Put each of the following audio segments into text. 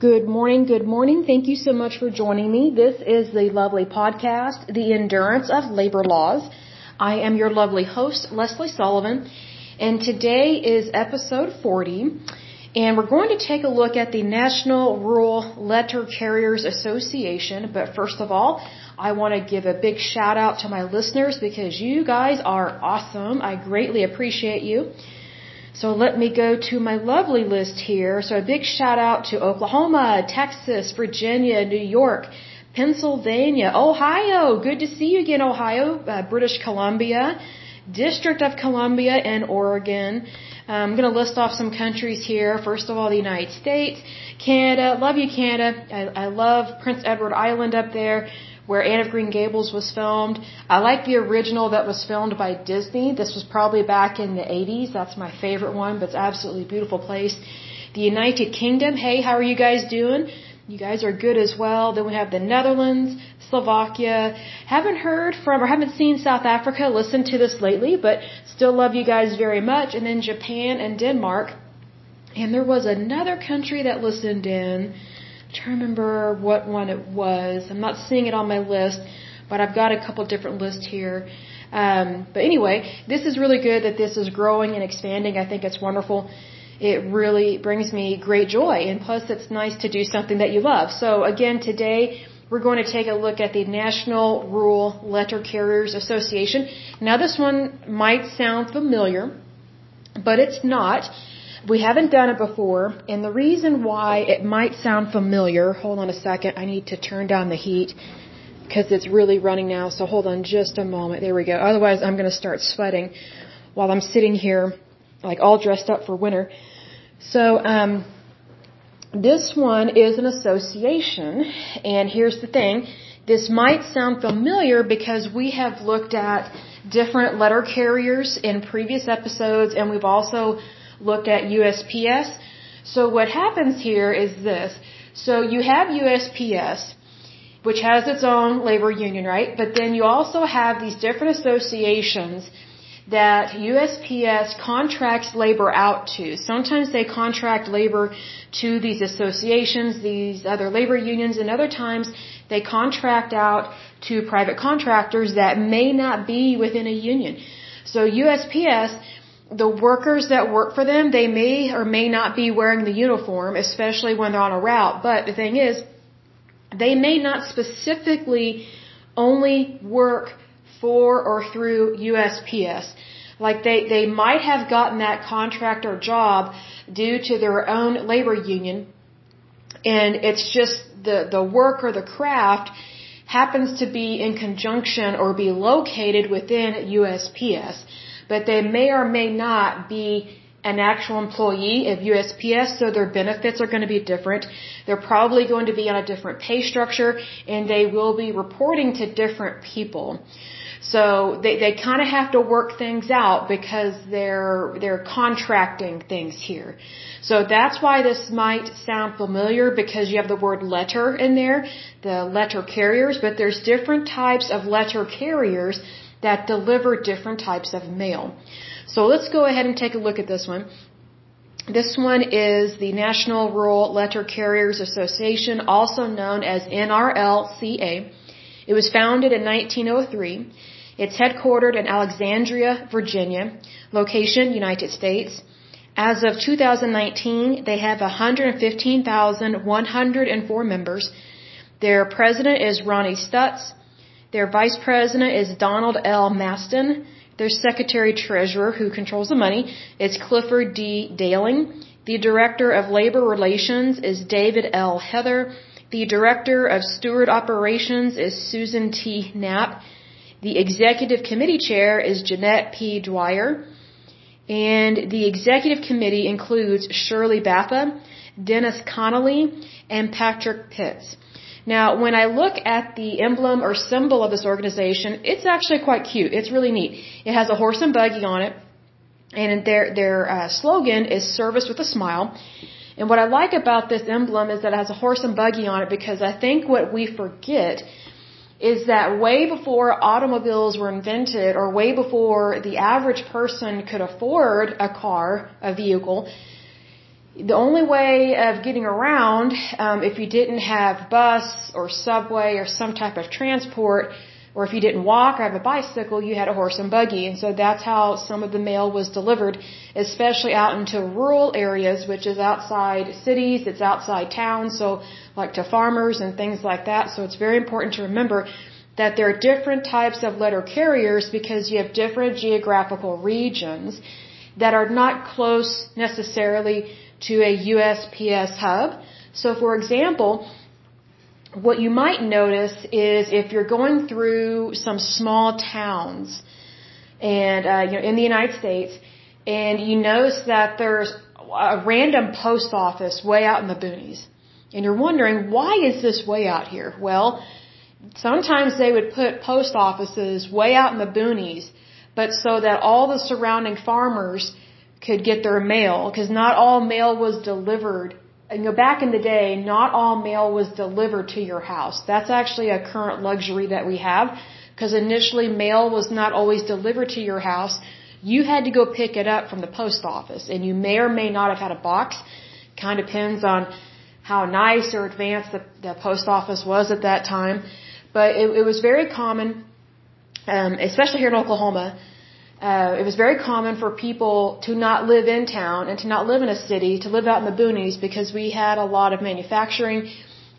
Good morning, good morning. Thank you so much for joining me. This is the lovely podcast, The Endurance of Labor Laws. I am your lovely host, Leslie Sullivan, and today is episode 40, and we're going to take a look at the National Rural Letter Carriers Association. But first of all, I want to give a big shout out to my listeners because you guys are awesome. I greatly appreciate you. So let me go to my lovely list here. So a big shout out to Oklahoma, Texas, Virginia, New York, Pennsylvania, Ohio. Good to see you again, Ohio, uh, British Columbia, District of Columbia, and Oregon. I'm going to list off some countries here. First of all, the United States, Canada. Love you, Canada. I, I love Prince Edward Island up there where Anne of Green Gables was filmed. I like the original that was filmed by Disney. This was probably back in the 80s. That's my favorite one, but it's absolutely beautiful place. The United Kingdom. Hey, how are you guys doing? You guys are good as well. Then we have the Netherlands, Slovakia. Haven't heard from or haven't seen South Africa. Listened to this lately, but still love you guys very much. And then Japan and Denmark. And there was another country that listened in trying to remember what one it was. I'm not seeing it on my list, but I've got a couple different lists here. Um, but anyway, this is really good that this is growing and expanding. I think it's wonderful. It really brings me great joy, and plus, it's nice to do something that you love. So again, today we're going to take a look at the National Rural Letter Carriers Association. Now, this one might sound familiar, but it's not. We haven't done it before, and the reason why it might sound familiar, hold on a second, I need to turn down the heat because it's really running now, so hold on just a moment. There we go. Otherwise, I'm going to start sweating while I'm sitting here, like all dressed up for winter. So, um, this one is an association, and here's the thing. This might sound familiar because we have looked at different letter carriers in previous episodes, and we've also looked at USPS. So what happens here is this. So you have USPS, which has its own labor union, right? But then you also have these different associations that USPS contracts labor out to. Sometimes they contract labor to these associations, these other labor unions, and other times they contract out to private contractors that may not be within a union. So USPS the workers that work for them, they may or may not be wearing the uniform, especially when they're on a route. But the thing is, they may not specifically only work for or through USPS. Like they, they might have gotten that contract or job due to their own labor union. And it's just the, the work or the craft happens to be in conjunction or be located within USPS but they may or may not be an actual employee of USPS, so their benefits are going to be different. They're probably going to be on a different pay structure, and they will be reporting to different people. So they, they kind of have to work things out because they're, they're contracting things here. So that's why this might sound familiar because you have the word letter in there, the letter carriers, but there's different types of letter carriers that deliver different types of mail. So let's go ahead and take a look at this one. This one is the National Rural Letter Carriers Association, also known as NRLCA. It was founded in 1903. It's headquartered in Alexandria, Virginia. Location, United States. As of 2019, they have 115,104 members. Their president is Ronnie Stutts. Their vice president is Donald L. Maston. Their secretary treasurer, who controls the money, is Clifford D. Dailing. The director of labor relations is David L. Heather. The director of steward operations is Susan T. Knapp. The executive committee chair is Jeanette P. Dwyer. And the executive committee includes Shirley Batha, Dennis Connolly, and Patrick Pitts. Now, when I look at the emblem or symbol of this organization, it's actually quite cute. It's really neat. It has a horse and buggy on it, and their their uh, slogan is "Service with a Smile." And what I like about this emblem is that it has a horse and buggy on it because I think what we forget is that way before automobiles were invented or way before the average person could afford a car, a vehicle, the only way of getting around, um, if you didn't have bus or subway or some type of transport, or if you didn't walk or have a bicycle, you had a horse and buggy. And so that's how some of the mail was delivered, especially out into rural areas, which is outside cities, it's outside towns, so like to farmers and things like that. So it's very important to remember that there are different types of letter carriers because you have different geographical regions that are not close necessarily to a USPS hub. So for example, what you might notice is if you're going through some small towns and uh, you know in the United States and you notice that there's a random post office way out in the boonies and you're wondering why is this way out here well sometimes they would put post offices way out in the boonies but so that all the surrounding farmers could get their mail because not all mail was delivered. You know, back in the day, not all mail was delivered to your house. That's actually a current luxury that we have because initially mail was not always delivered to your house. You had to go pick it up from the post office and you may or may not have had a box. Kind of depends on how nice or advanced the, the post office was at that time. But it, it was very common, um, especially here in Oklahoma, uh, it was very common for people to not live in town and to not live in a city, to live out in the boonies because we had a lot of manufacturing.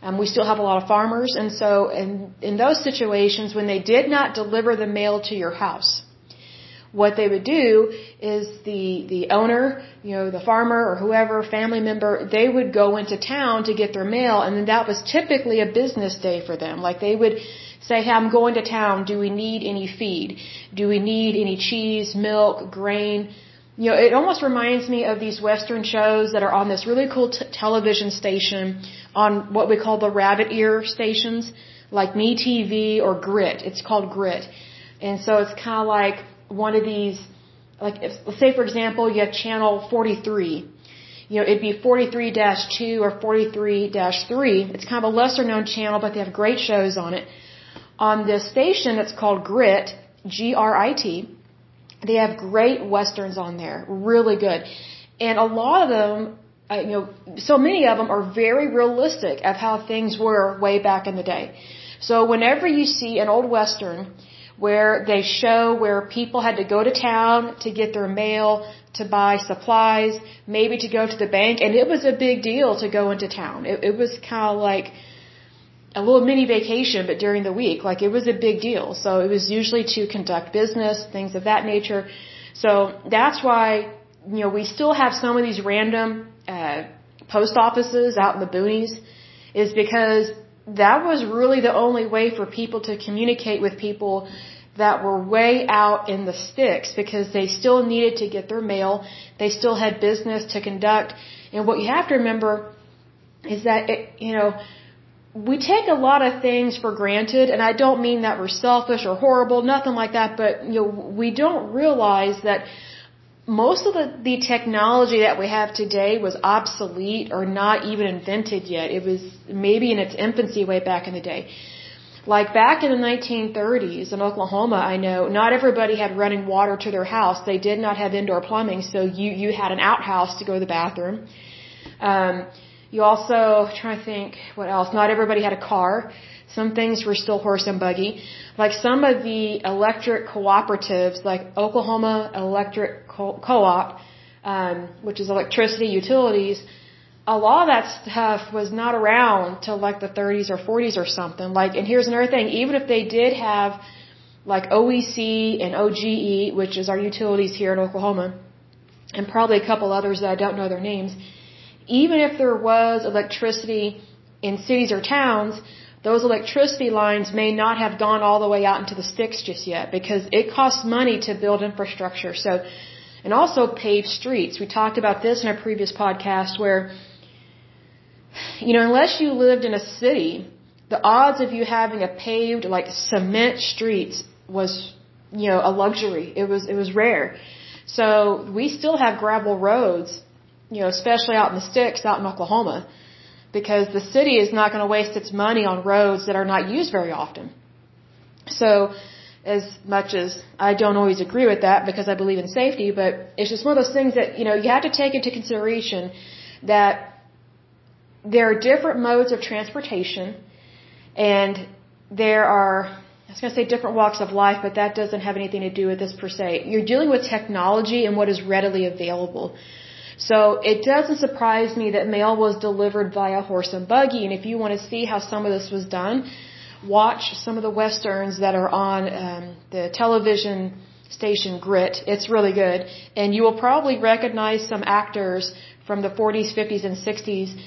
Um, we still have a lot of farmers, and so in in those situations, when they did not deliver the mail to your house, what they would do is the the owner, you know, the farmer or whoever, family member, they would go into town to get their mail, and then that was typically a business day for them. Like they would Say, hey, I'm going to town. Do we need any feed? Do we need any cheese, milk, grain? You know, it almost reminds me of these Western shows that are on this really cool television station on what we call the rabbit ear stations, like MeTV or Grit. It's called Grit. And so it's kind of like one of these, like, if, let's say for example, you have channel 43 you know, it'd be 43-2 or 43-3. It's kind of a lesser known channel, but they have great shows on it on this station that's called Grit, G-R-I-T, they have great westerns on there, really good. And a lot of them, uh, you know, so many of them are very realistic of how things were way back in the day. So whenever you see an old western where they show where people had to go to town to get their mail, to buy supplies, maybe to go to the bank, and it was a big deal to go into town. It, it was kind of like, a little mini vacation, but during the week. Like it was a big deal. So it was usually to conduct business, things of that nature. So that's why, you know, we still have some of these random, uh, post offices out in the boonies is because that was really the only way for people to communicate with people that were way out in the sticks because they still needed to get their mail. They still had business to conduct. And what you have to remember is that, it, you know, we take a lot of things for granted, and I don't mean that we're selfish or horrible, nothing like that, but you know, we don't realize that most of the, the technology that we have today was obsolete or not even invented yet. It was maybe in its infancy way back in the day. Like back in the 1930s in Oklahoma, I know not everybody had running water to their house. They did not have indoor plumbing, so you you had an outhouse to go to the bathroom. Um, you also try to think what else. Not everybody had a car. Some things were still horse and buggy. Like some of the electric cooperatives, like Oklahoma Electric Co-op, um, which is electricity utilities, a lot of that stuff was not around till like the 30s or 40s or something. Like, and here's another thing: even if they did have like OEC and OGE, which is our utilities here in Oklahoma, and probably a couple others that I don't know their names even if there was electricity in cities or towns, those electricity lines may not have gone all the way out into the sticks just yet because it costs money to build infrastructure. So, and also pave streets. We talked about this in a previous podcast where, you know, unless you lived in a city, the odds of you having a paved like cement streets was, you know, a luxury. It was, it was rare. So we still have gravel roads you know, especially out in the sticks out in Oklahoma, because the city is not going to waste its money on roads that are not used very often. So, as much as I don't always agree with that because I believe in safety, but it's just one of those things that, you know, you have to take into consideration that there are different modes of transportation and there are I was going to say different walks of life, but that doesn't have anything to do with this per se. You're dealing with technology and what is readily available. So it doesn't surprise me that mail was delivered via horse and buggy. And if you want to see how some of this was done, watch some of the westerns that are on um, the television station Grit. It's really good. And you will probably recognize some actors from the 40s, 50s, and 60s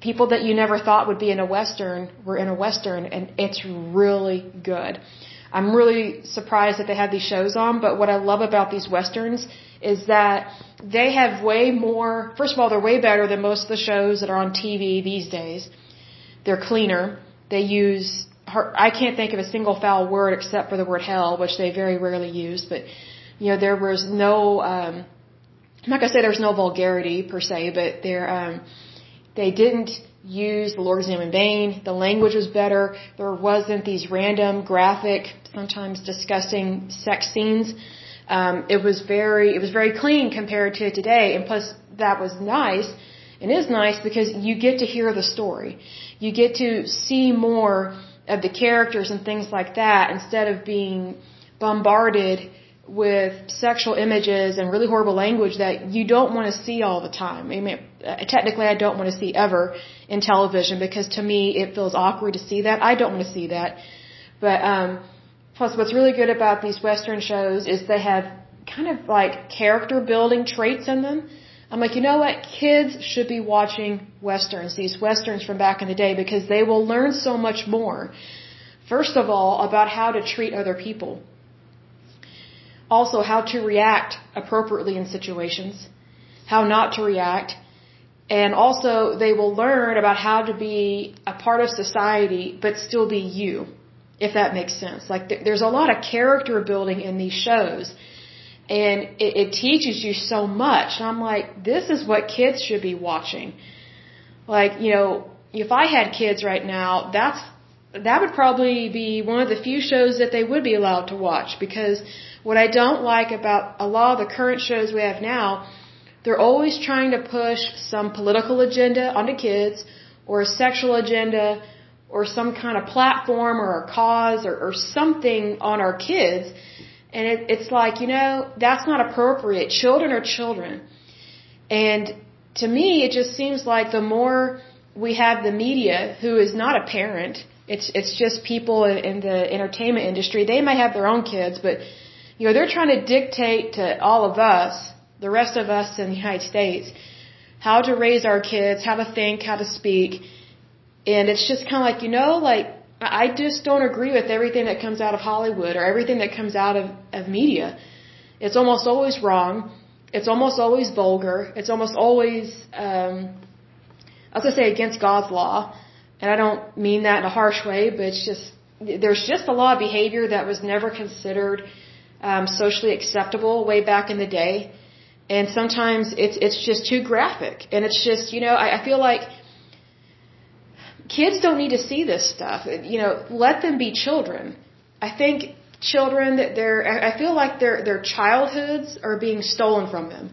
people that you never thought would be in a western were in a western and it's really good. I'm really surprised that they have these shows on, but what I love about these westerns is that they have way more, first of all, they're way better than most of the shows that are on TV these days. They're cleaner. They use, I can't think of a single foul word except for the word hell, which they very rarely use, but, you know, there was no, um, I'm not gonna say there's no vulgarity per se, but there, um, they didn't use the Lord's name in vain. The language was better. There wasn't these random, graphic, sometimes disgusting sex scenes. Um, it was very, it was very clean compared to today. And plus, that was nice and is nice because you get to hear the story. You get to see more of the characters and things like that instead of being bombarded with sexual images and really horrible language that you don't want to see all the time. I mean, uh, technically, I don't want to see ever in television because to me it feels awkward to see that. I don't want to see that. But um, plus, what's really good about these Western shows is they have kind of like character building traits in them. I'm like, you know what? Kids should be watching Westerns, these Westerns from back in the day, because they will learn so much more. First of all, about how to treat other people also how to react appropriately in situations, how not to react, and also they will learn about how to be a part of society but still be you, if that makes sense. Like th- there's a lot of character building in these shows, and it, it teaches you so much. And I'm like, this is what kids should be watching. Like you know, if I had kids right now, that's that would probably be one of the few shows that they would be allowed to watch because what I don't like about a lot of the current shows we have now, they're always trying to push some political agenda onto kids or a sexual agenda or some kind of platform or a cause or, or something on our kids. And it, it's like, you know, that's not appropriate. Children are children. And to me, it just seems like the more we have the media who is not a parent, it's, it's just people in the entertainment industry. They might have their own kids, but you know, they're trying to dictate to all of us, the rest of us in the United States, how to raise our kids, how to think, how to speak. And it's just kind of like, you know, like, I just don't agree with everything that comes out of Hollywood or everything that comes out of, of media. It's almost always wrong. It's almost always vulgar. It's almost always, um, I was going to say against God's law. And I don't mean that in a harsh way, but it's just, there's just a lot of behavior that was never considered um, socially acceptable way back in the day, and sometimes it's it's just too graphic, and it's just you know I, I feel like kids don't need to see this stuff. You know, let them be children. I think children that they're I feel like their their childhoods are being stolen from them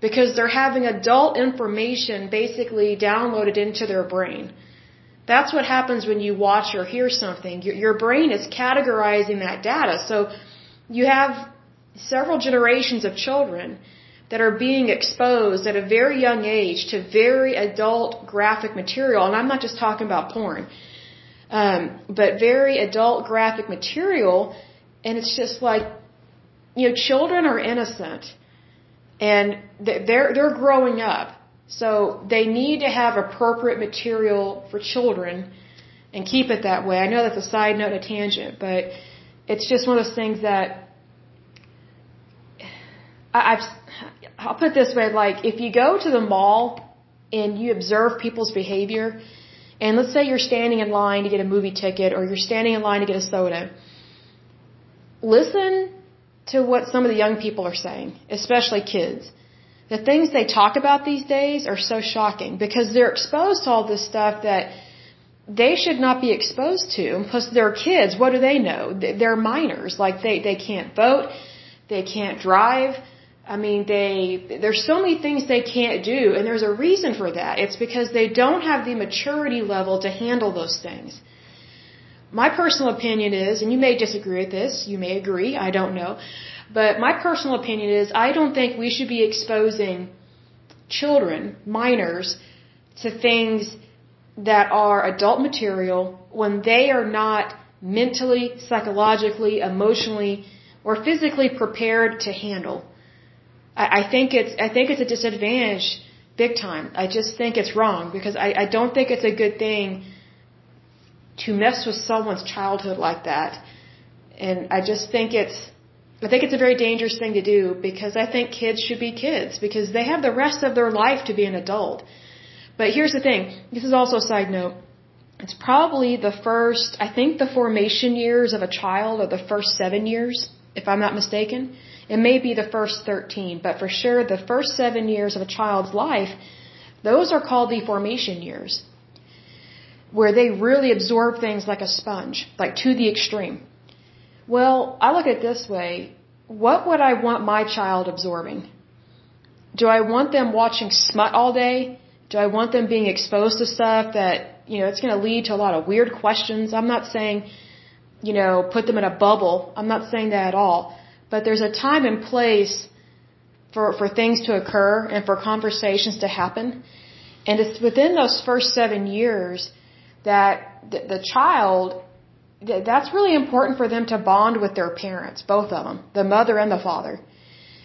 because they're having adult information basically downloaded into their brain. That's what happens when you watch or hear something. Your, your brain is categorizing that data. So you have several generations of children that are being exposed at a very young age to very adult graphic material. And I'm not just talking about porn, um, but very adult graphic material. And it's just like, you know, children are innocent and they're, they're growing up. So they need to have appropriate material for children and keep it that way. I know that's a side note, a tangent, but it's just one of those things that I've, I'll put this way, like if you go to the mall and you observe people's behavior, and let's say you're standing in line to get a movie ticket or you're standing in line to get a soda, listen to what some of the young people are saying, especially kids. The things they talk about these days are so shocking because they're exposed to all this stuff that they should not be exposed to. Plus, they're kids. What do they know? They're minors. Like they they can't vote, they can't drive. I mean, they, there's so many things they can't do, and there's a reason for that. It's because they don't have the maturity level to handle those things. My personal opinion is, and you may disagree with this, you may agree, I don't know, but my personal opinion is I don't think we should be exposing children, minors, to things that are adult material when they are not mentally, psychologically, emotionally, or physically prepared to handle. I, I think it's I think it's a disadvantage big time. I just think it's wrong because I, I don't think it's a good thing to mess with someone's childhood like that. And I just think it's I think it's a very dangerous thing to do because I think kids should be kids because they have the rest of their life to be an adult. But here's the thing. This is also a side note. It's probably the first, I think the formation years of a child are the first seven years, if I'm not mistaken. It may be the first 13, but for sure the first seven years of a child's life, those are called the formation years, where they really absorb things like a sponge, like to the extreme. Well, I look at it this way. What would I want my child absorbing? Do I want them watching smut all day? Do I want them being exposed to stuff that, you know, it's going to lead to a lot of weird questions? I'm not saying, you know, put them in a bubble. I'm not saying that at all. But there's a time and place for, for things to occur and for conversations to happen. And it's within those first seven years that the, the child, that's really important for them to bond with their parents, both of them, the mother and the father.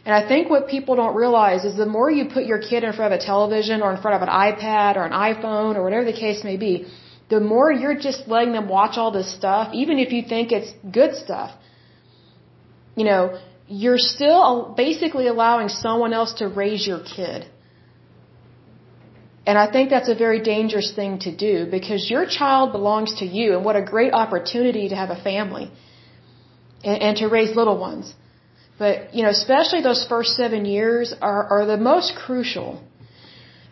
And I think what people don't realize is the more you put your kid in front of a television or in front of an iPad or an iPhone or whatever the case may be, the more you're just letting them watch all this stuff, even if you think it's good stuff you know, you're still basically allowing someone else to raise your kid. And I think that's a very dangerous thing to do because your child belongs to you and what a great opportunity to have a family and, and to raise little ones. But, you know, especially those first seven years are, are the most crucial.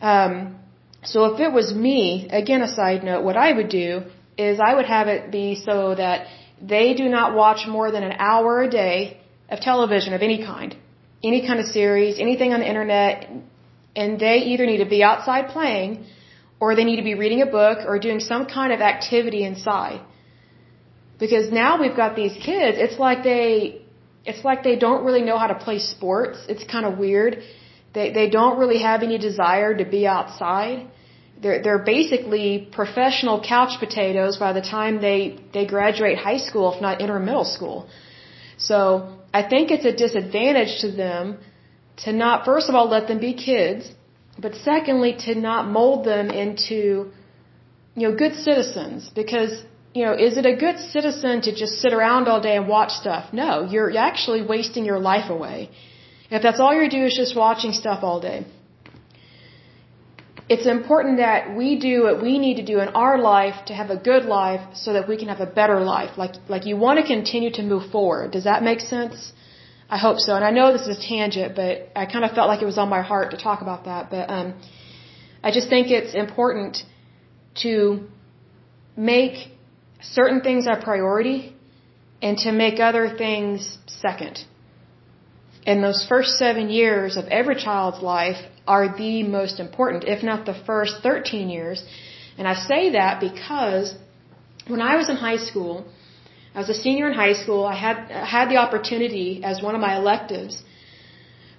Um, so if it was me, again, a side note, what I would do is I would have it be so that they do not watch more than an hour a day of television of any kind, any kind of series, anything on the internet, and they either need to be outside playing or they need to be reading a book or doing some kind of activity inside. Because now we've got these kids, it's like they it's like they don't really know how to play sports. It's kind of weird. They they don't really have any desire to be outside they're they're basically professional couch potatoes by the time they they graduate high school, if not enter middle school. So I think it's a disadvantage to them to not first of all let them be kids, but secondly to not mold them into you know good citizens because you know is it a good citizen to just sit around all day and watch stuff? No, you're actually wasting your life away. If that's all you do is just watching stuff all day it's important that we do what we need to do in our life to have a good life so that we can have a better life. Like, like you want to continue to move forward. Does that make sense? I hope so. And I know this is a tangent, but I kind of felt like it was on my heart to talk about that. But, um, I just think it's important to make certain things our priority and to make other things second. And those first seven years of every child's life are the most important, if not the first 13 years. And I say that because when I was in high school, I was a senior in high school, I had, had the opportunity as one of my electives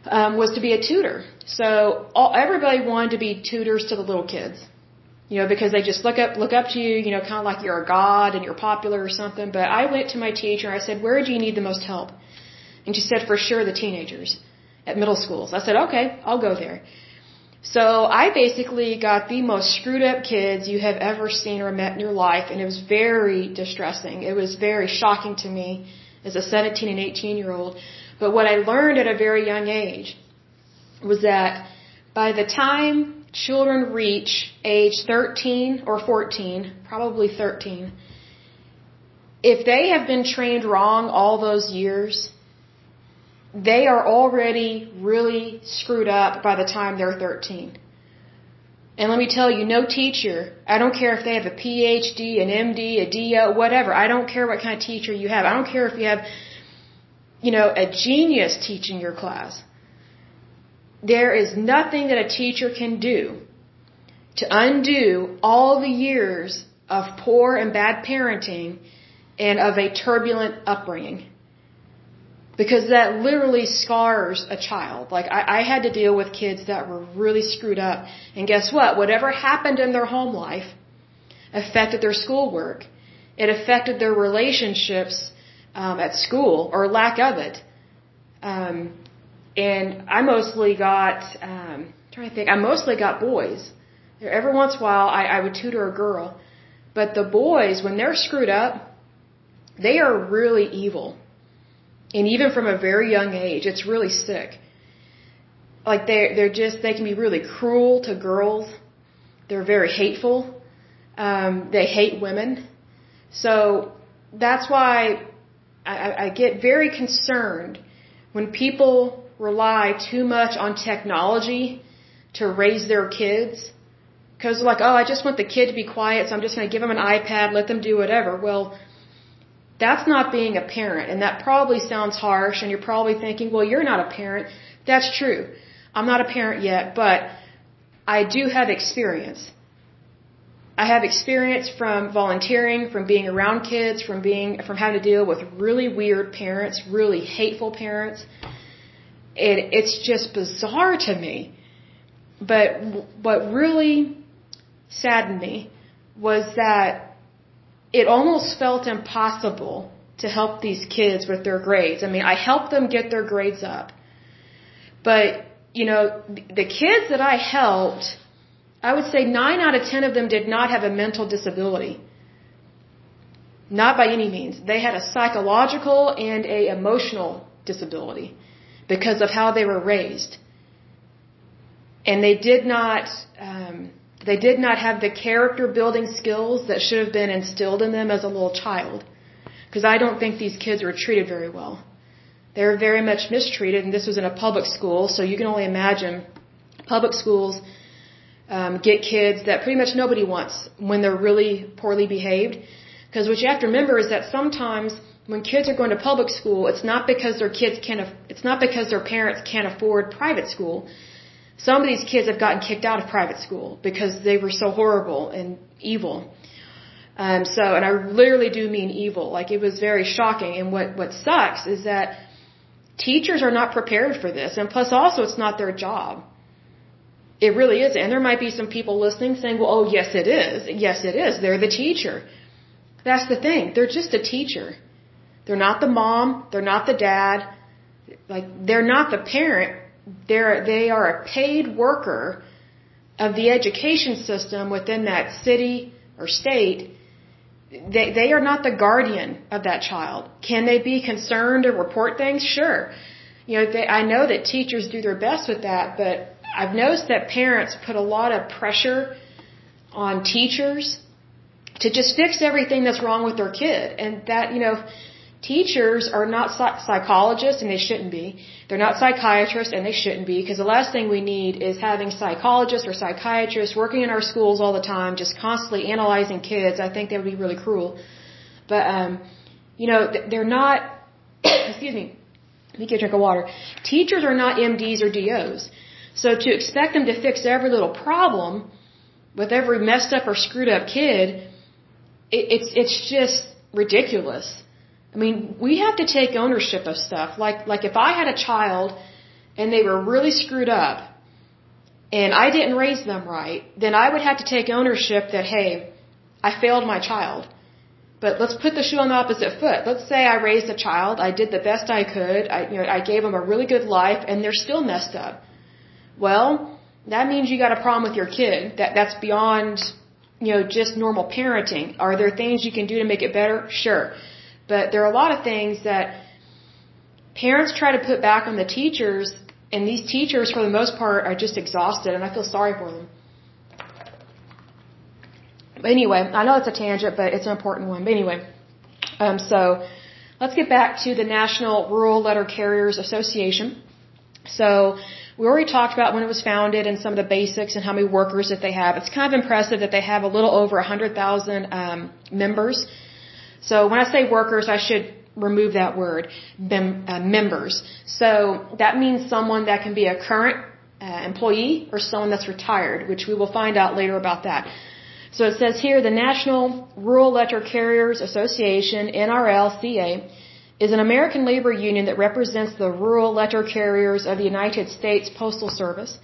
um, was to be a tutor. So all, everybody wanted to be tutors to the little kids. You know, because they just look up look up to you, you know, kind of like you're a god and you're popular or something. But I went to my teacher. and I said, "Where do you need the most help?" And she said, "For sure, the teenagers." at middle schools. I said, okay, I'll go there. So I basically got the most screwed up kids you have ever seen or met in your life, and it was very distressing. It was very shocking to me as a 17 and 18 year old. But what I learned at a very young age was that by the time children reach age 13 or 14, probably 13, if they have been trained wrong all those years, they are already really screwed up by the time they're 13. And let me tell you, no teacher, I don't care if they have a PhD, an MD, a DO, whatever. I don't care what kind of teacher you have. I don't care if you have, you know, a genius teaching your class. there is nothing that a teacher can do to undo all the years of poor and bad parenting and of a turbulent upbringing. Because that literally scars a child. Like, I, I had to deal with kids that were really screwed up. And guess what? Whatever happened in their home life affected their schoolwork. It affected their relationships um, at school, or lack of it. Um, and I mostly got, um, I'm trying to think, I mostly got boys. Every once in a while, I, I would tutor a girl. But the boys, when they're screwed up, they are really evil. And even from a very young age, it's really sick. Like they're, they're just, they can be really cruel to girls. They're very hateful. Um, they hate women. So that's why I, I get very concerned when people rely too much on technology to raise their kids. Because like, oh, I just want the kid to be quiet, so I'm just going to give them an iPad, let them do whatever. Well, that's not being a parent, and that probably sounds harsh, and you're probably thinking, well, you're not a parent. That's true. I'm not a parent yet, but I do have experience. I have experience from volunteering, from being around kids, from being, from having to deal with really weird parents, really hateful parents. It, it's just bizarre to me. But what really saddened me was that it almost felt impossible to help these kids with their grades. I mean, I helped them get their grades up. But, you know, the kids that I helped, I would say 9 out of 10 of them did not have a mental disability. Not by any means. They had a psychological and a emotional disability because of how they were raised. And they did not, um, they did not have the character building skills that should have been instilled in them as a little child. Because I don't think these kids were treated very well. They were very much mistreated, and this was in a public school, so you can only imagine public schools um, get kids that pretty much nobody wants when they're really poorly behaved. Because what you have to remember is that sometimes when kids are going to public school, it's not because their kids can't, it's not because their parents can't afford private school. Some of these kids have gotten kicked out of private school because they were so horrible and evil. Um, so, and I literally do mean evil. Like it was very shocking. And what what sucks is that teachers are not prepared for this, and plus also it's not their job. It really is. And there might be some people listening saying, "Well, oh yes, it is. Yes, it is. They're the teacher." That's the thing. They're just a teacher. They're not the mom. They're not the dad. Like they're not the parent they're, they are a paid worker of the education system within that city or state. They, they are not the guardian of that child. Can they be concerned or report things? Sure. You know, they, I know that teachers do their best with that, but I've noticed that parents put a lot of pressure on teachers to just fix everything that's wrong with their kid. And that, you know, Teachers are not psychologists and they shouldn't be. They're not psychiatrists and they shouldn't be because the last thing we need is having psychologists or psychiatrists working in our schools all the time just constantly analyzing kids. I think that would be really cruel. But, um, you know, they're not, excuse me, let me get a drink of water. Teachers are not MDs or DOs. So to expect them to fix every little problem with every messed up or screwed up kid, it, it's, it's just ridiculous. I mean, we have to take ownership of stuff. Like, like if I had a child and they were really screwed up and I didn't raise them right, then I would have to take ownership that, hey, I failed my child. But let's put the shoe on the opposite foot. Let's say I raised a child, I did the best I could, I, you know, I gave them a really good life, and they're still messed up. Well, that means you got a problem with your kid. That that's beyond, you know, just normal parenting. Are there things you can do to make it better? Sure. But there are a lot of things that parents try to put back on the teachers, and these teachers, for the most part, are just exhausted, and I feel sorry for them. But anyway, I know it's a tangent, but it's an important one. But anyway, um, so let's get back to the National Rural Letter Carriers Association. So we already talked about when it was founded and some of the basics and how many workers that they have. It's kind of impressive that they have a little over 100,000 um, members. So when I say workers, I should remove that word, mem- uh, members. So that means someone that can be a current uh, employee or someone that's retired, which we will find out later about that. So it says here the National Rural Letter Carriers Association, NRLCA, is an American labor union that represents the rural letter carriers of the United States Postal Service.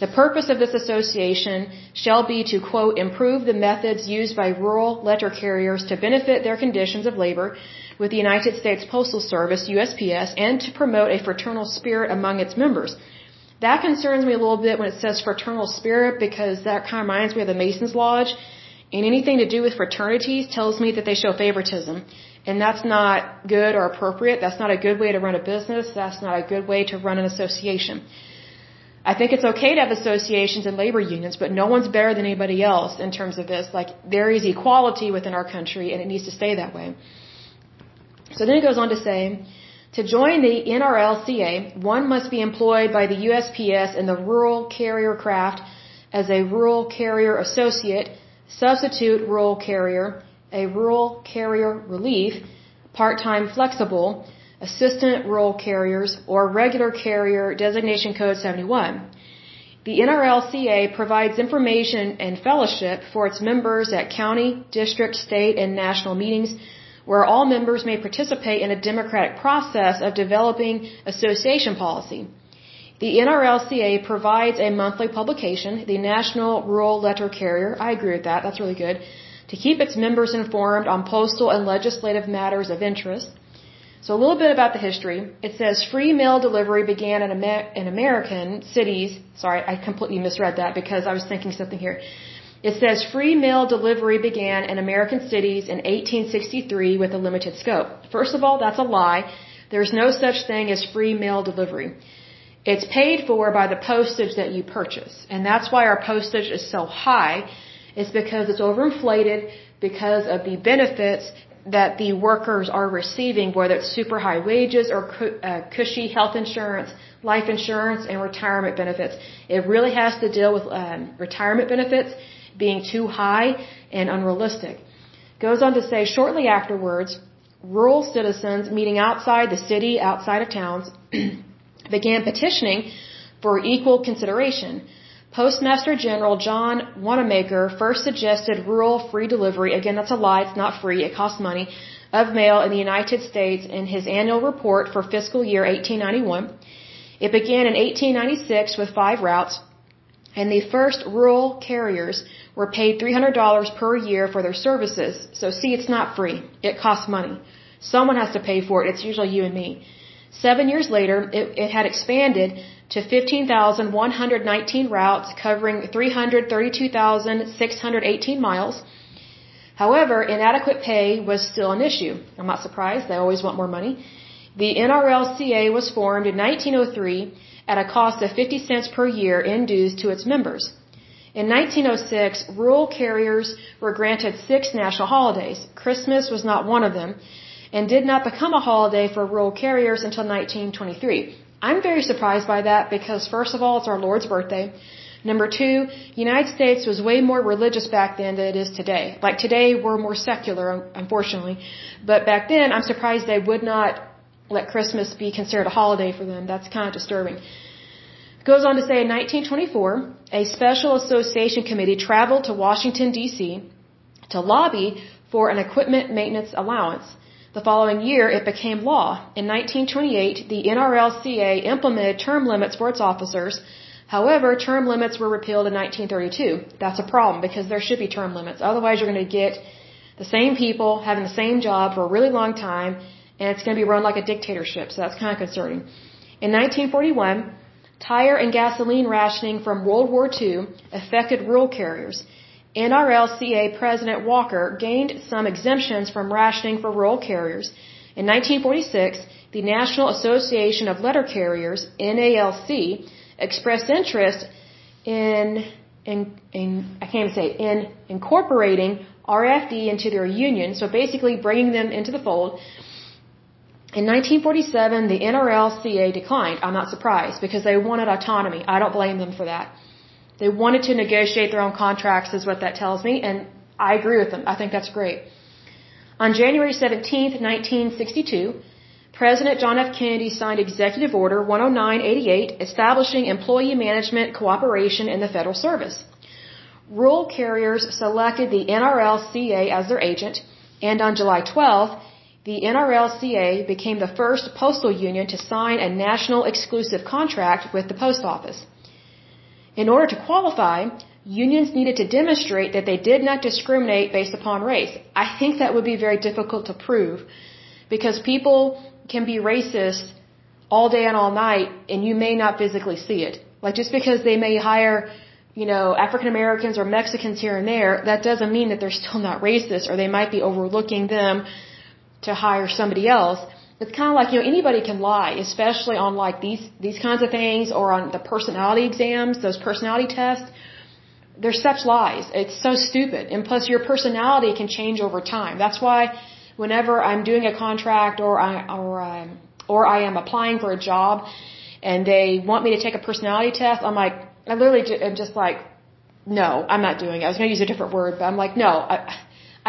The purpose of this association shall be to, quote, improve the methods used by rural letter carriers to benefit their conditions of labor with the United States Postal Service, USPS, and to promote a fraternal spirit among its members. That concerns me a little bit when it says fraternal spirit because that kind of reminds me of the Masons Lodge. And anything to do with fraternities tells me that they show favoritism. And that's not good or appropriate. That's not a good way to run a business. That's not a good way to run an association. I think it's okay to have associations and labor unions, but no one's better than anybody else in terms of this. Like, there is equality within our country, and it needs to stay that way. So then it goes on to say, to join the NRLCA, one must be employed by the USPS in the rural carrier craft as a rural carrier associate, substitute rural carrier, a rural carrier relief, part-time flexible, assistant rural carriers, or regular carrier designation code 71. The NRLCA provides information and fellowship for its members at county, district, state, and national meetings where all members may participate in a democratic process of developing association policy. The NRLCA provides a monthly publication, the National Rural Letter Carrier. I agree with that. That's really good. To keep its members informed on postal and legislative matters of interest. So a little bit about the history. It says free mail delivery began in, Amer- in American cities. Sorry, I completely misread that because I was thinking something here. It says free mail delivery began in American cities in 1863 with a limited scope. First of all, that's a lie. There's no such thing as free mail delivery. It's paid for by the postage that you purchase. And that's why our postage is so high. It's because it's overinflated because of the benefits that the workers are receiving, whether it's super high wages or uh, cushy health insurance, life insurance, and retirement benefits. It really has to deal with um, retirement benefits being too high and unrealistic. Goes on to say, shortly afterwards, rural citizens meeting outside the city, outside of towns, began petitioning for equal consideration. Postmaster General John Wanamaker first suggested rural free delivery, again that's a lie, it's not free, it costs money, of mail in the United States in his annual report for fiscal year 1891. It began in 1896 with five routes, and the first rural carriers were paid $300 per year for their services. So see, it's not free. It costs money. Someone has to pay for it. It's usually you and me. Seven years later, it, it had expanded to 15,119 routes covering 332,618 miles. However, inadequate pay was still an issue. I'm not surprised. They always want more money. The NRLCA was formed in 1903 at a cost of 50 cents per year in dues to its members. In 1906, rural carriers were granted six national holidays. Christmas was not one of them and did not become a holiday for rural carriers until 1923. I'm very surprised by that because first of all, it's our Lord's birthday. Number two, United States was way more religious back then than it is today. Like today, we're more secular, unfortunately. But back then, I'm surprised they would not let Christmas be considered a holiday for them. That's kind of disturbing. Goes on to say in 1924, a special association committee traveled to Washington, D.C. to lobby for an equipment maintenance allowance. The following year, it became law. In 1928, the NRLCA implemented term limits for its officers. However, term limits were repealed in 1932. That's a problem because there should be term limits. Otherwise, you're going to get the same people having the same job for a really long time, and it's going to be run like a dictatorship. So that's kind of concerning. In 1941, tire and gasoline rationing from World War II affected rural carriers. NRLCA President Walker gained some exemptions from rationing for rural carriers. In 1946, the National Association of Letter Carriers, NALC, expressed interest in, in, in I can't even say, in incorporating RFD into their union, so basically bringing them into the fold. In 1947, the NRLCA declined. I'm not surprised because they wanted autonomy. I don't blame them for that. They wanted to negotiate their own contracts, is what that tells me, and I agree with them. I think that's great. On January 17, 1962, President John F. Kennedy signed Executive Order 10988 establishing employee management cooperation in the federal service. Rural carriers selected the NRLCA as their agent, and on July 12th, the NRLCA became the first postal union to sign a national exclusive contract with the post office. In order to qualify, unions needed to demonstrate that they did not discriminate based upon race. I think that would be very difficult to prove because people can be racist all day and all night and you may not physically see it. Like just because they may hire, you know, African Americans or Mexicans here and there, that doesn't mean that they're still not racist or they might be overlooking them to hire somebody else. It's kind of like, you know, anybody can lie, especially on like these, these kinds of things or on the personality exams, those personality tests. They're such lies. It's so stupid. And plus your personality can change over time. That's why whenever I'm doing a contract or I, or, um, or I am applying for a job and they want me to take a personality test, I'm like, I literally am just like, no, I'm not doing it. I was going to use a different word, but I'm like, no, I,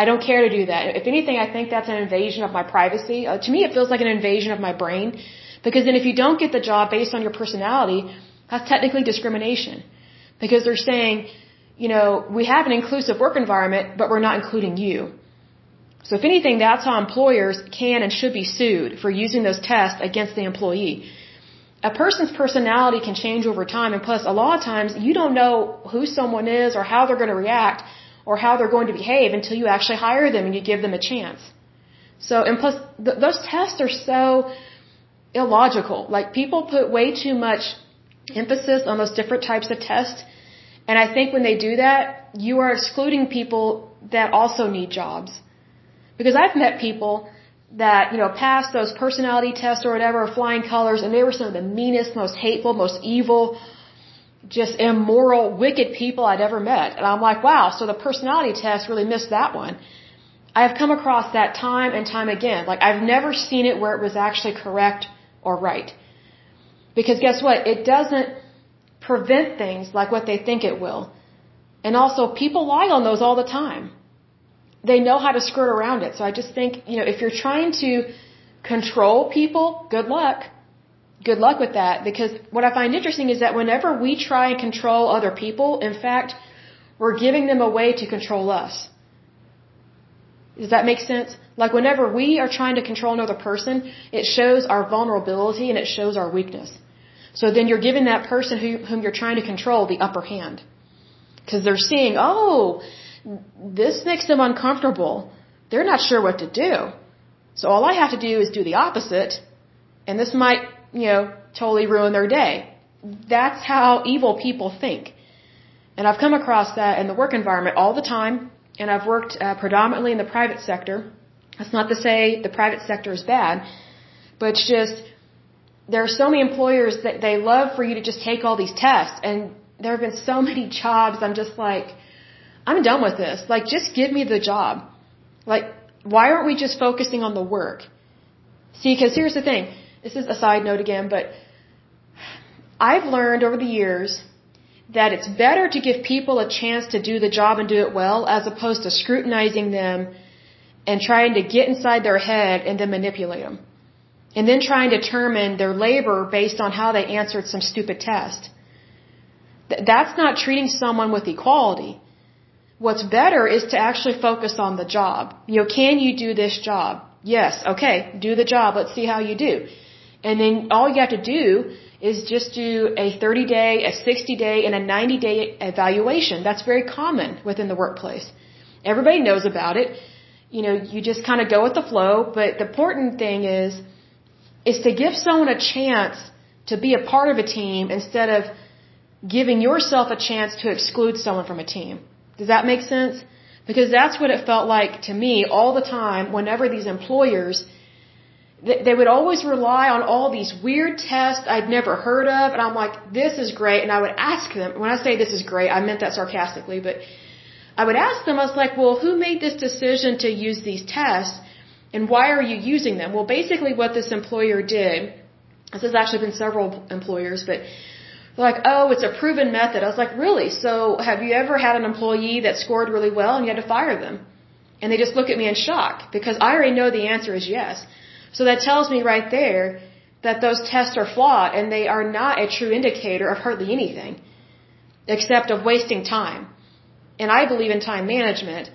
I don't care to do that. If anything, I think that's an invasion of my privacy. Uh, to me, it feels like an invasion of my brain. Because then if you don't get the job based on your personality, that's technically discrimination. Because they're saying, you know, we have an inclusive work environment, but we're not including you. So if anything, that's how employers can and should be sued for using those tests against the employee. A person's personality can change over time, and plus, a lot of times, you don't know who someone is or how they're going to react or how they're going to behave until you actually hire them and you give them a chance. So, and plus, th- those tests are so illogical. Like, people put way too much emphasis on those different types of tests. And I think when they do that, you are excluding people that also need jobs. Because I've met people that, you know, passed those personality tests or whatever, flying colors, and they were some of the meanest, most hateful, most evil, just immoral, wicked people I'd ever met. And I'm like, wow, so the personality test really missed that one. I have come across that time and time again. Like, I've never seen it where it was actually correct or right. Because guess what? It doesn't prevent things like what they think it will. And also, people lie on those all the time. They know how to skirt around it. So I just think, you know, if you're trying to control people, good luck good luck with that because what I find interesting is that whenever we try and control other people, in fact, we're giving them a way to control us. Does that make sense? Like whenever we are trying to control another person, it shows our vulnerability and it shows our weakness. So then you're giving that person who, whom you're trying to control the upper hand. Because they're seeing, oh, this makes them uncomfortable. They're not sure what to do. So all I have to do is do the opposite, and this might you know, totally ruin their day. That's how evil people think. And I've come across that in the work environment all the time, and I've worked uh, predominantly in the private sector. That's not to say the private sector is bad, but it's just there are so many employers that they love for you to just take all these tests, and there have been so many jobs. I'm just like, I'm done with this. Like, just give me the job. Like, why aren't we just focusing on the work? See, because here's the thing this is a side note again, but I've learned over the years that it's better to give people a chance to do the job and do it well as opposed to scrutinizing them and trying to get inside their head and then manipulate them. And then trying to determine their labor based on how they answered some stupid test. That's not treating someone with equality. What's better is to actually focus on the job. You know, can you do this job? Yes. Okay. Do the job. Let's see how you do. And then all you have to do is just do a 30 day, a 60 day, and a 90 day evaluation. That's very common within the workplace. Everybody knows about it. You know, you just kind of go with the flow, but the important thing is, is to give someone a chance to be a part of a team instead of giving yourself a chance to exclude someone from a team. Does that make sense? Because that's what it felt like to me all the time whenever these employers they would always rely on all these weird tests I'd never heard of, and I'm like, this is great. And I would ask them, when I say this is great, I meant that sarcastically, but I would ask them, I was like, well, who made this decision to use these tests, and why are you using them? Well, basically what this employer did, this has actually been several employers, but like, oh, it's a proven method. I was like, really? So have you ever had an employee that scored really well and you had to fire them? And they just look at me in shock because I already know the answer is yes. So that tells me right there that those tests are flawed and they are not a true indicator of hardly anything except of wasting time. And I believe in time management.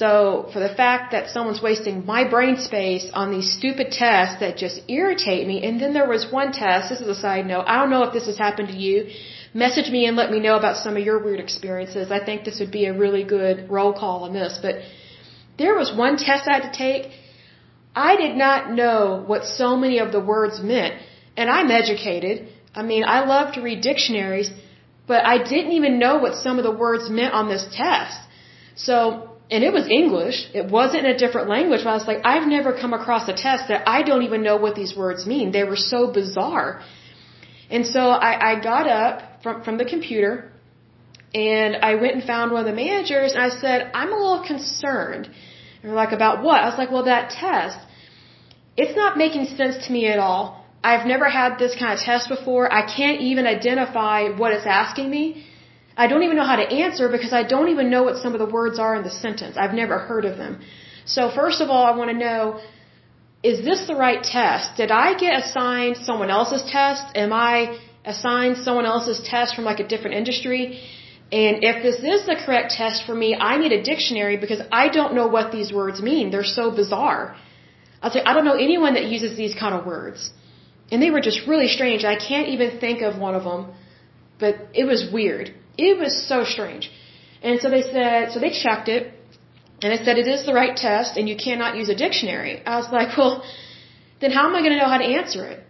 So for the fact that someone's wasting my brain space on these stupid tests that just irritate me, and then there was one test, this is a side note, I don't know if this has happened to you. Message me and let me know about some of your weird experiences. I think this would be a really good roll call on this. But there was one test I had to take. I did not know what so many of the words meant. And I'm educated. I mean, I love to read dictionaries, but I didn't even know what some of the words meant on this test. So, and it was English. It wasn't a different language. But I was like, I've never come across a test that I don't even know what these words mean. They were so bizarre. And so I, I got up from, from the computer and I went and found one of the managers and I said, I'm a little concerned. And they're like, about what? I was like, well, that test, it's not making sense to me at all. I've never had this kind of test before. I can't even identify what it's asking me. I don't even know how to answer because I don't even know what some of the words are in the sentence. I've never heard of them. So first of all, I want to know, is this the right test? Did I get assigned someone else's test? Am I assigned someone else's test from like a different industry? And if this is the correct test for me, I need a dictionary because I don't know what these words mean. They're so bizarre. I'll say, I don't know anyone that uses these kind of words. And they were just really strange. I can't even think of one of them, but it was weird. It was so strange. And so they said, so they checked it, and it said it is the right test, and you cannot use a dictionary. I was like, well, then how am I going to know how to answer it?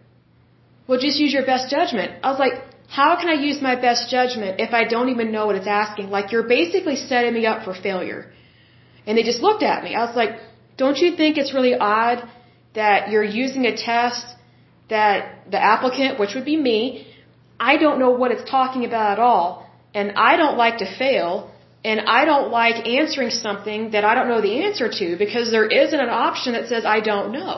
Well, just use your best judgment. I was like, how can I use my best judgment if I don't even know what it's asking? Like, you're basically setting me up for failure. And they just looked at me. I was like, don't you think it's really odd that you're using a test that the applicant, which would be me, I don't know what it's talking about at all, and I don't like to fail, and I don't like answering something that I don't know the answer to because there isn't an option that says I don't know.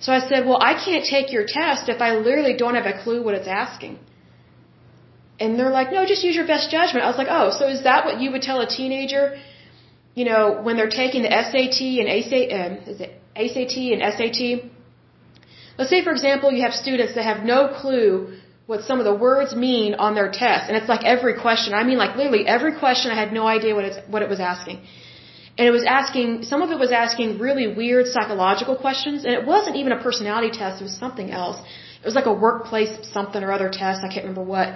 So I said, well, I can't take your test if I literally don't have a clue what it's asking. And they're like, no, just use your best judgment. I was like, oh, so is that what you would tell a teenager, you know, when they're taking the SAT and ACT, um, is it ACT and SAT? Let's say, for example, you have students that have no clue what some of the words mean on their test, and it's like every question. I mean, like literally every question. I had no idea what it's what it was asking, and it was asking. Some of it was asking really weird psychological questions, and it wasn't even a personality test. It was something else. It was like a workplace something or other test. I can't remember what.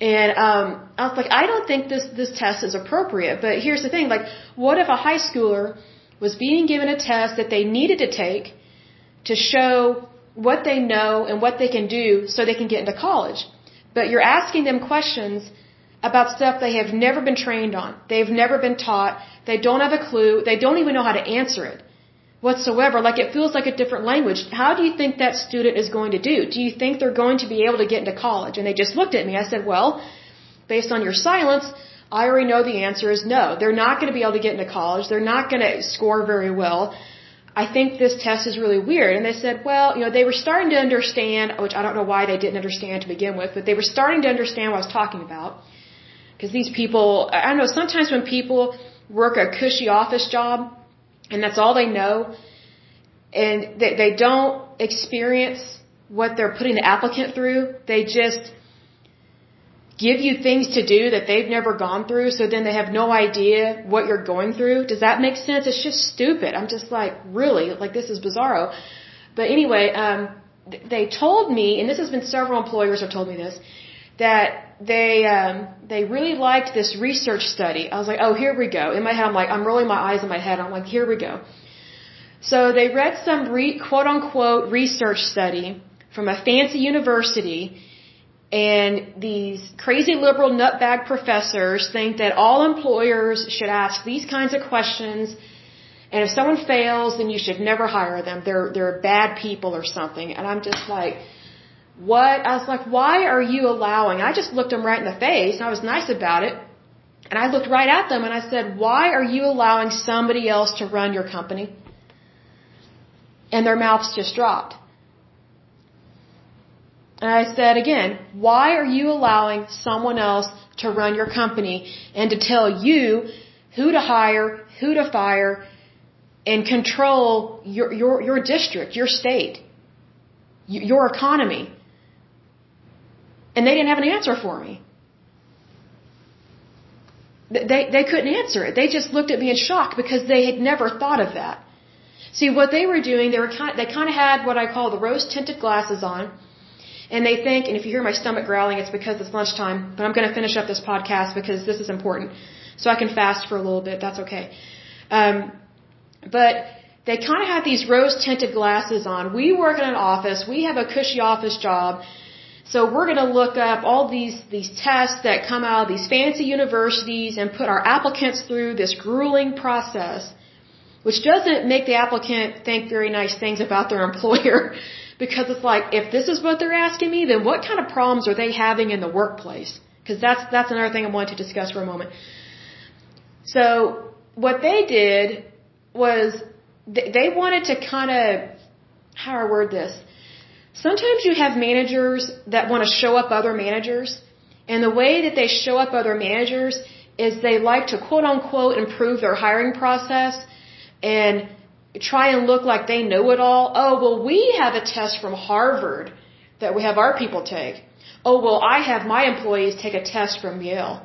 And um, I was like, I don't think this this test is appropriate. But here's the thing: like, what if a high schooler was being given a test that they needed to take to show what they know and what they can do so they can get into college. But you're asking them questions about stuff they have never been trained on. They've never been taught. They don't have a clue. They don't even know how to answer it whatsoever. Like it feels like a different language. How do you think that student is going to do? Do you think they're going to be able to get into college? And they just looked at me. I said, well, based on your silence, I already know the answer is no. They're not going to be able to get into college. They're not going to score very well. I think this test is really weird. And they said, well, you know, they were starting to understand, which I don't know why they didn't understand to begin with, but they were starting to understand what I was talking about. Because these people, I don't know, sometimes when people work a cushy office job, and that's all they know, and they, they don't experience what they're putting the applicant through, they just give you things to do that they've never gone through, so then they have no idea what you're going through. Does that make sense? It's just stupid. I'm just like, really? Like, this is bizarro. But anyway, um, they told me, and this has been several employers have told me this, that they um, they really liked this research study. I was like, oh, here we go. In my head, I'm like, I'm rolling my eyes in my head. I'm like, here we go. So they read some re, quote unquote research study from a fancy university and these crazy liberal nutbag professors think that all employers should ask these kinds of questions. And if someone fails, then you should never hire them. They're, they're bad people or something. And I'm just like, what? I was like, why are you allowing? I just looked them right in the face and I was nice about it. And I looked right at them and I said, why are you allowing somebody else to run your company? And their mouths just dropped. And I said again, why are you allowing someone else to run your company and to tell you who to hire, who to fire, and control your, your, your district, your state, your economy. And they didn't have an answer for me. They, they couldn't answer it. They just looked at me in shock because they had never thought of that. See, what they were doing, they were kind, they kind of had what I call the rose tinted glasses on. And they think, and if you hear my stomach growling, it's because it's lunchtime, but I'm going to finish up this podcast because this is important. So I can fast for a little bit. That's okay. Um, but they kind of had these rose tinted glasses on. We work in an office. We have a cushy office job. So we're going to look up all these, these tests that come out of these fancy universities and put our applicants through this grueling process, which doesn't make the applicant think very nice things about their employer. Because it's like, if this is what they're asking me, then what kind of problems are they having in the workplace? Because that's, that's another thing I want to discuss for a moment. So, what they did was, they wanted to kind of, how I word this? Sometimes you have managers that want to show up other managers, and the way that they show up other managers is they like to quote unquote improve their hiring process and try and look like they know it all. Oh, well, we have a test from Harvard that we have our people take. Oh, well, I have my employees take a test from Yale.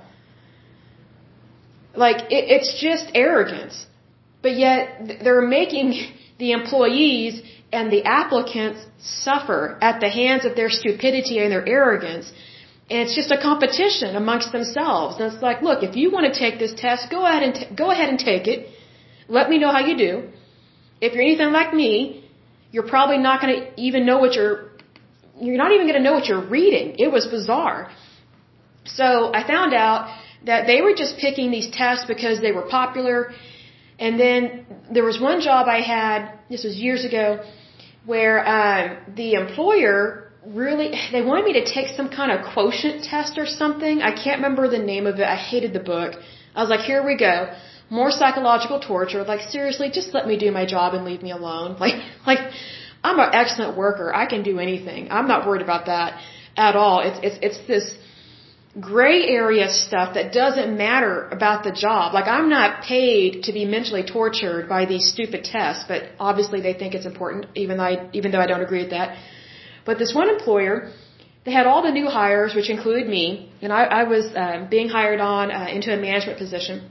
Like, it, it's just arrogance. But yet, they're making the employees and the applicants suffer at the hands of their stupidity and their arrogance. And it's just a competition amongst themselves. And it's like, look, if you want to take this test, go ahead and t- go ahead and take it. Let me know how you do. If you're anything like me, you're probably not going to even know what you're, you're not even going to know what you're reading. It was bizarre. So I found out that they were just picking these tests because they were popular. And then there was one job I had, this was years ago, where um, the employer really, they wanted me to take some kind of quotient test or something. I can't remember the name of it. I hated the book. I was like, here we go more psychological torture. Like seriously, just let me do my job and leave me alone. Like, like I'm an excellent worker. I can do anything. I'm not worried about that at all. It's, it's, it's this gray area stuff that doesn't matter about the job. Like I'm not paid to be mentally tortured by these stupid tests, but obviously they think it's important, even though I, even though I don't agree with that. But this one employer, they had all the new hires, which included me, and I, I was uh, being hired on uh, into a management position.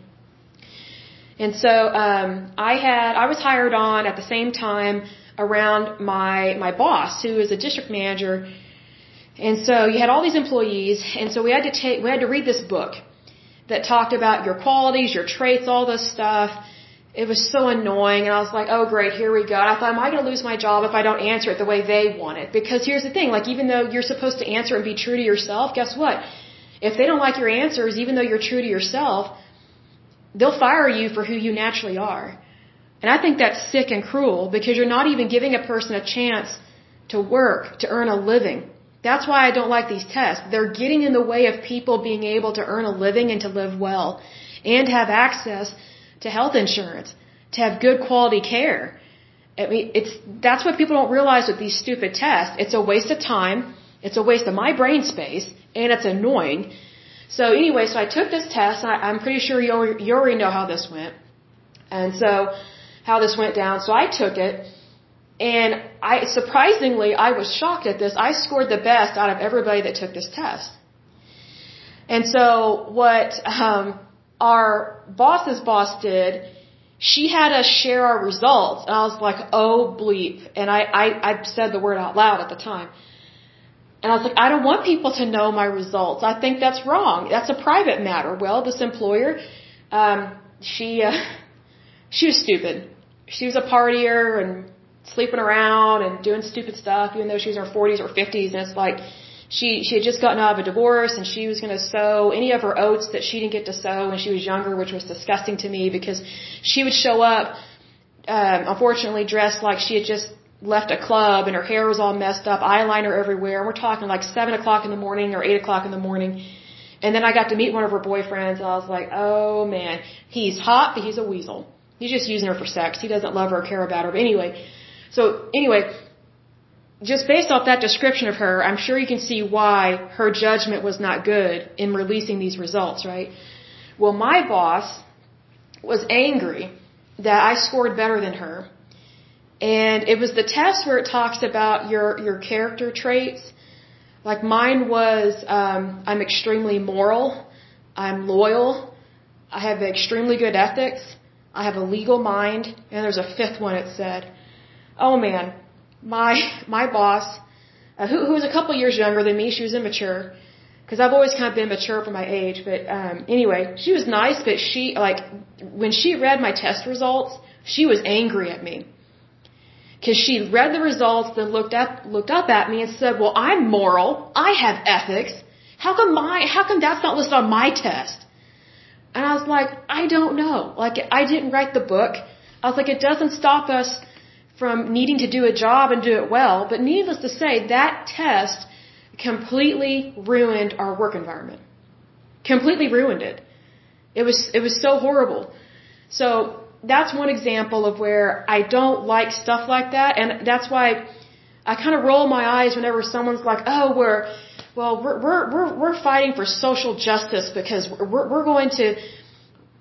And so um, I had I was hired on at the same time around my my boss, who is a district manager. And so you had all these employees, and so we had to take we had to read this book that talked about your qualities, your traits, all this stuff. It was so annoying, and I was like, "Oh, great, here we go." And I thought, "Am I going to lose my job if I don't answer it the way they want it?" Because here's the thing: like, even though you're supposed to answer and be true to yourself, guess what? If they don't like your answers, even though you're true to yourself, they'll fire you for who you naturally are. And I think that's sick and cruel because you're not even giving a person a chance to work, to earn a living. That's why I don't like these tests. They're getting in the way of people being able to earn a living and to live well and have access to health insurance, to have good quality care. I mean, it's, that's what people don't realize with these stupid tests. It's a waste of time. It's a waste of my brain space and it's annoying so anyway, so I took this test. I, I'm pretty sure you you already know how this went. And so, how this went down. So I took it, and I surprisingly I was shocked at this. I scored the best out of everybody that took this test. And so what um, our boss's boss did, she had us share our results, and I was like, oh bleep, and I I, I said the word out loud at the time. And I was like, I don't want people to know my results. I think that's wrong. That's a private matter. Well, this employer, um, she, uh, she was stupid. She was a partier and sleeping around and doing stupid stuff, even though she was in her 40s or 50s. And it's like, she, she had just gotten out of a divorce and she was going to sow any of her oats that she didn't get to sow when she was younger, which was disgusting to me because she would show up, um, unfortunately dressed like she had just left a club and her hair was all messed up, eyeliner everywhere. And we're talking like seven o'clock in the morning or eight o'clock in the morning. And then I got to meet one of her boyfriends and I was like, oh man, he's hot, but he's a weasel. He's just using her for sex. He doesn't love her or care about her. But anyway, so anyway, just based off that description of her, I'm sure you can see why her judgment was not good in releasing these results, right? Well, my boss was angry that I scored better than her. And it was the test where it talks about your, your character traits. Like mine was, um, I'm extremely moral. I'm loyal. I have extremely good ethics. I have a legal mind. And there's a fifth one it said. Oh man, my, my boss, uh, who, who was a couple years younger than me, she was immature because I've always kind of been mature for my age. But um, anyway, she was nice, but she like when she read my test results, she was angry at me because she read the results, then looked up looked up at me and said, "Well, I'm moral. I have ethics. How come my how come that's not listed on my test?" And I was like, "I don't know. Like I didn't write the book. I was like, it doesn't stop us." From needing to do a job and do it well, but needless to say, that test completely ruined our work environment. Completely ruined it. It was, it was so horrible. So that's one example of where I don't like stuff like that. And that's why I kind of roll my eyes whenever someone's like, oh, we're, well, we're, we're, we're, we're fighting for social justice because we're, we're going to,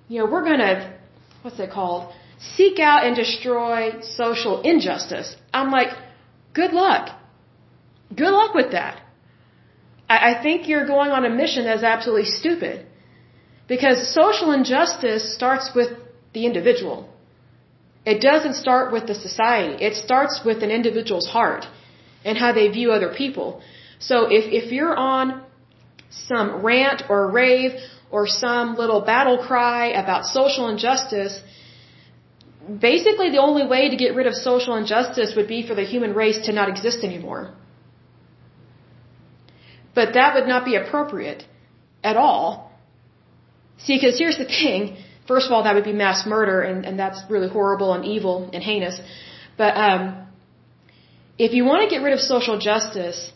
you know, we're going to, what's it called? Seek out and destroy social injustice. I'm like, good luck. Good luck with that. I, I think you're going on a mission that's absolutely stupid. Because social injustice starts with the individual. It doesn't start with the society. It starts with an individual's heart and how they view other people. So if, if you're on some rant or rave or some little battle cry about social injustice, basically the only way to get rid of social injustice would be for the human race to not exist anymore. But that would not be appropriate at all. See, because here's the thing. First of all, that would be mass murder, and, and that's really horrible and evil and heinous. But um, if you want to get rid of social justice,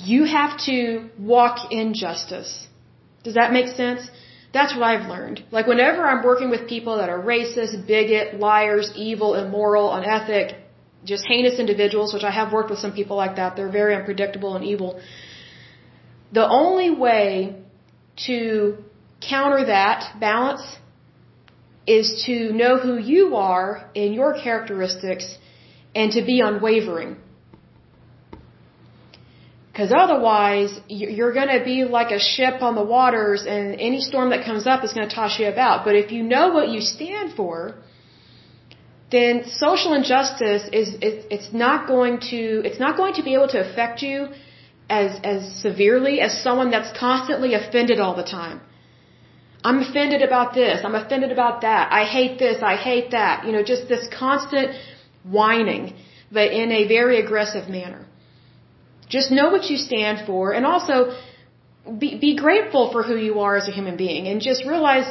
you have to walk in justice. Does that make sense? That's what I've learned. Like whenever I'm working with people that are racist, bigot, liars, evil, immoral, unethic, just heinous individuals, which I have worked with some people like that. They're very unpredictable and evil. The only way to counter that balance is to know who you are in your characteristics and to be unwavering. Because otherwise, you're going to be like a ship on the waters and any storm that comes up is going to toss you about. But if you know what you stand for, then social injustice is, it's not going to, it's not going to be able to affect you as, as severely as someone that's constantly offended all the time. I'm offended about this. I'm offended about that. I hate this. I hate that. You know, just this constant whining, but in a very aggressive manner. Just know what you stand for and also be, be grateful for who you are as a human being and just realize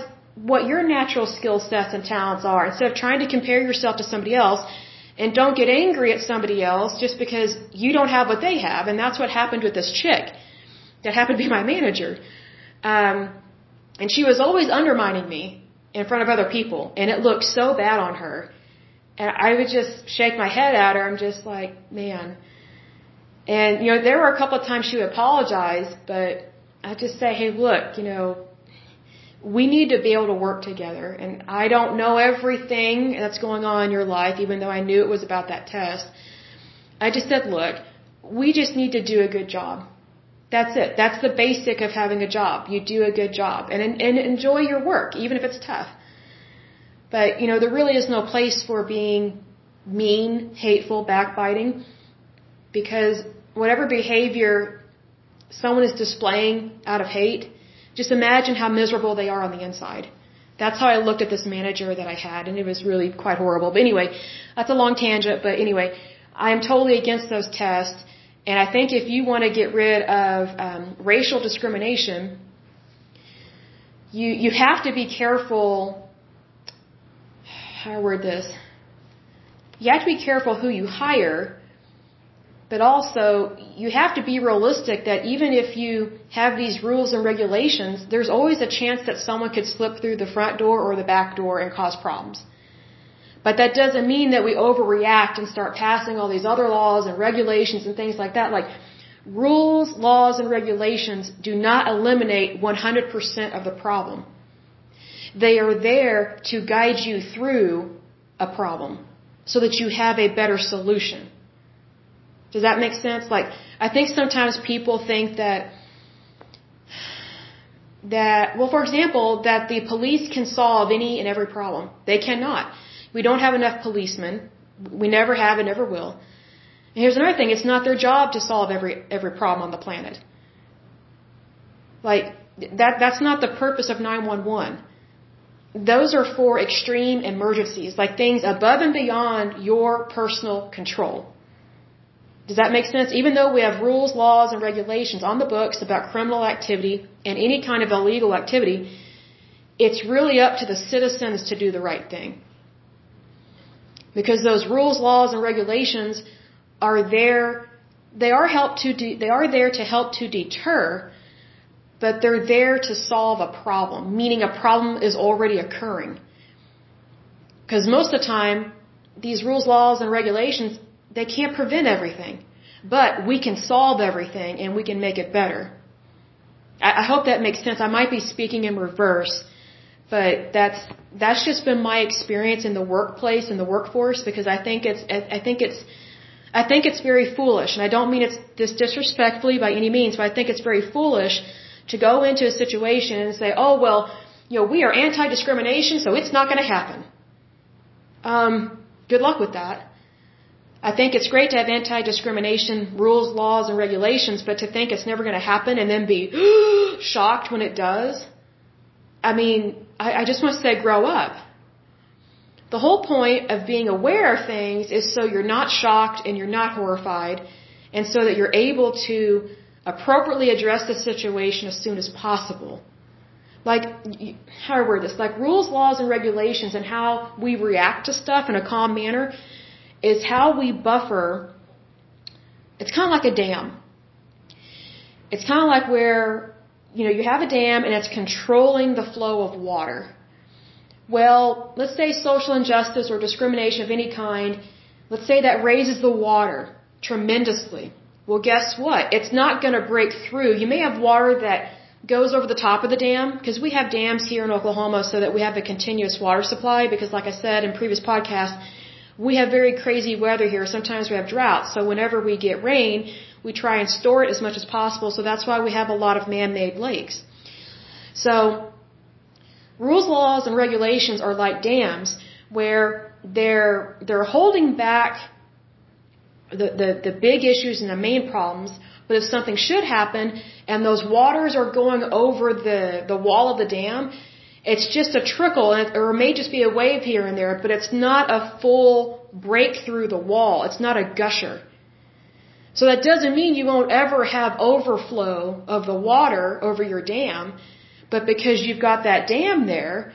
what your natural skill sets and talents are instead of trying to compare yourself to somebody else and don't get angry at somebody else just because you don't have what they have. And that's what happened with this chick that happened to be my manager. Um, and she was always undermining me in front of other people. And it looked so bad on her. And I would just shake my head at her. I'm just like, man. And, you know, there were a couple of times she would apologize, but I just say, hey, look, you know, we need to be able to work together. And I don't know everything that's going on in your life, even though I knew it was about that test. I just said, look, we just need to do a good job. That's it. That's the basic of having a job. You do a good job and, and enjoy your work, even if it's tough. But, you know, there really is no place for being mean, hateful, backbiting, because whatever behavior someone is displaying out of hate, just imagine how miserable they are on the inside. That's how I looked at this manager that I had, and it was really quite horrible. But anyway, that's a long tangent, but anyway, I am totally against those tests. And I think if you want to get rid of um, racial discrimination, you you have to be careful. How to word this? You have to be careful who you hire but also, you have to be realistic that even if you have these rules and regulations, there's always a chance that someone could slip through the front door or the back door and cause problems. But that doesn't mean that we overreact and start passing all these other laws and regulations and things like that. Like, rules, laws, and regulations do not eliminate 100% of the problem. They are there to guide you through a problem so that you have a better solution. Does that make sense? Like, I think sometimes people think that, that, well, for example, that the police can solve any and every problem. They cannot. We don't have enough policemen. We never have and never will. And here's another thing. It's not their job to solve every, every problem on the planet. Like, that, that's not the purpose of 911. Those are for extreme emergencies, like things above and beyond your personal control. Does that make sense? Even though we have rules, laws, and regulations on the books about criminal activity and any kind of illegal activity, it's really up to the citizens to do the right thing. Because those rules, laws, and regulations are there, they are help to, de- they are there to help to deter, but they're there to solve a problem, meaning a problem is already occurring. Because most of the time, these rules, laws, and regulations, they can't prevent everything. But we can solve everything and we can make it better. I, I hope that makes sense. I might be speaking in reverse, but that's, that's just been my experience in the workplace and the workforce because I think it's, I, think it's, I think it's very foolish, and I don't mean it's this disrespectfully by any means, but I think it's very foolish to go into a situation and say, oh, well, you know, we are anti-discrimination, so it's not going to happen. Um, good luck with that. I think it's great to have anti-discrimination rules, laws, and regulations, but to think it's never going to happen and then be shocked when it does, I mean, I, I just want to say grow up. The whole point of being aware of things is so you're not shocked and you're not horrified, and so that you're able to appropriately address the situation as soon as possible. Like, how do I word this? Like, rules, laws, and regulations and how we react to stuff in a calm manner is how we buffer. It's kind of like a dam. It's kind of like where, you know, you have a dam and it's controlling the flow of water. Well, let's say social injustice or discrimination of any kind, let's say that raises the water tremendously. Well, guess what? It's not going to break through. You may have water that goes over the top of the dam because we have dams here in Oklahoma so that we have a continuous water supply because like I said in previous podcasts, we have very crazy weather here. Sometimes we have droughts. So whenever we get rain, we try and store it as much as possible. So that's why we have a lot of man-made lakes. So rules, laws, and regulations are like dams where they're, they're holding back the, the, the big issues and the main problems. But if something should happen and those waters are going over the, the wall of the dam, it's just a trickle, or it may just be a wave here and there, but it's not a full break through the wall. It's not a gusher. So that doesn't mean you won't ever have overflow of the water over your dam, but because you've got that dam there,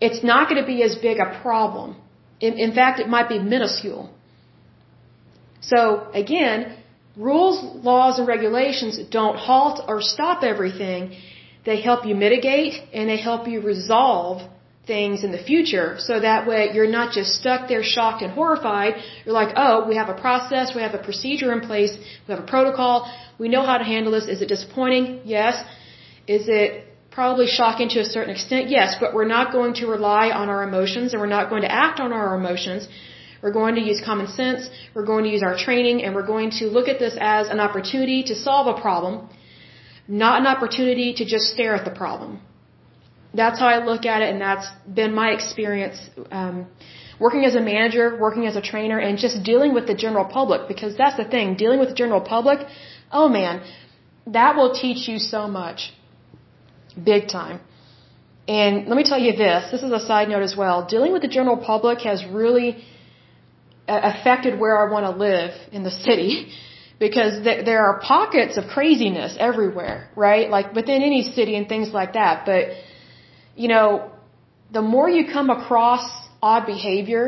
it's not going to be as big a problem. In, in fact, it might be minuscule. So again, rules, laws, and regulations don't halt or stop everything. They help you mitigate and they help you resolve things in the future so that way you're not just stuck there shocked and horrified. You're like, oh, we have a process, we have a procedure in place, we have a protocol, we know how to handle this. Is it disappointing? Yes. Is it probably shocking to a certain extent? Yes, but we're not going to rely on our emotions and we're not going to act on our emotions. We're going to use common sense. We're going to use our training and we're going to look at this as an opportunity to solve a problem, not an opportunity to just stare at the problem. That's how I look at it and that's been my experience, um, working as a manager, working as a trainer, and just dealing with the general public because that's the thing, dealing with the general public, oh man, that will teach you so much. Big time. And let me tell you this, this is a side note as well. Dealing with the general public has really affected where I want to live in the city because th- there are pockets of craziness everywhere, right? Like within any city and things like that. But, you know, the more you come across odd behavior,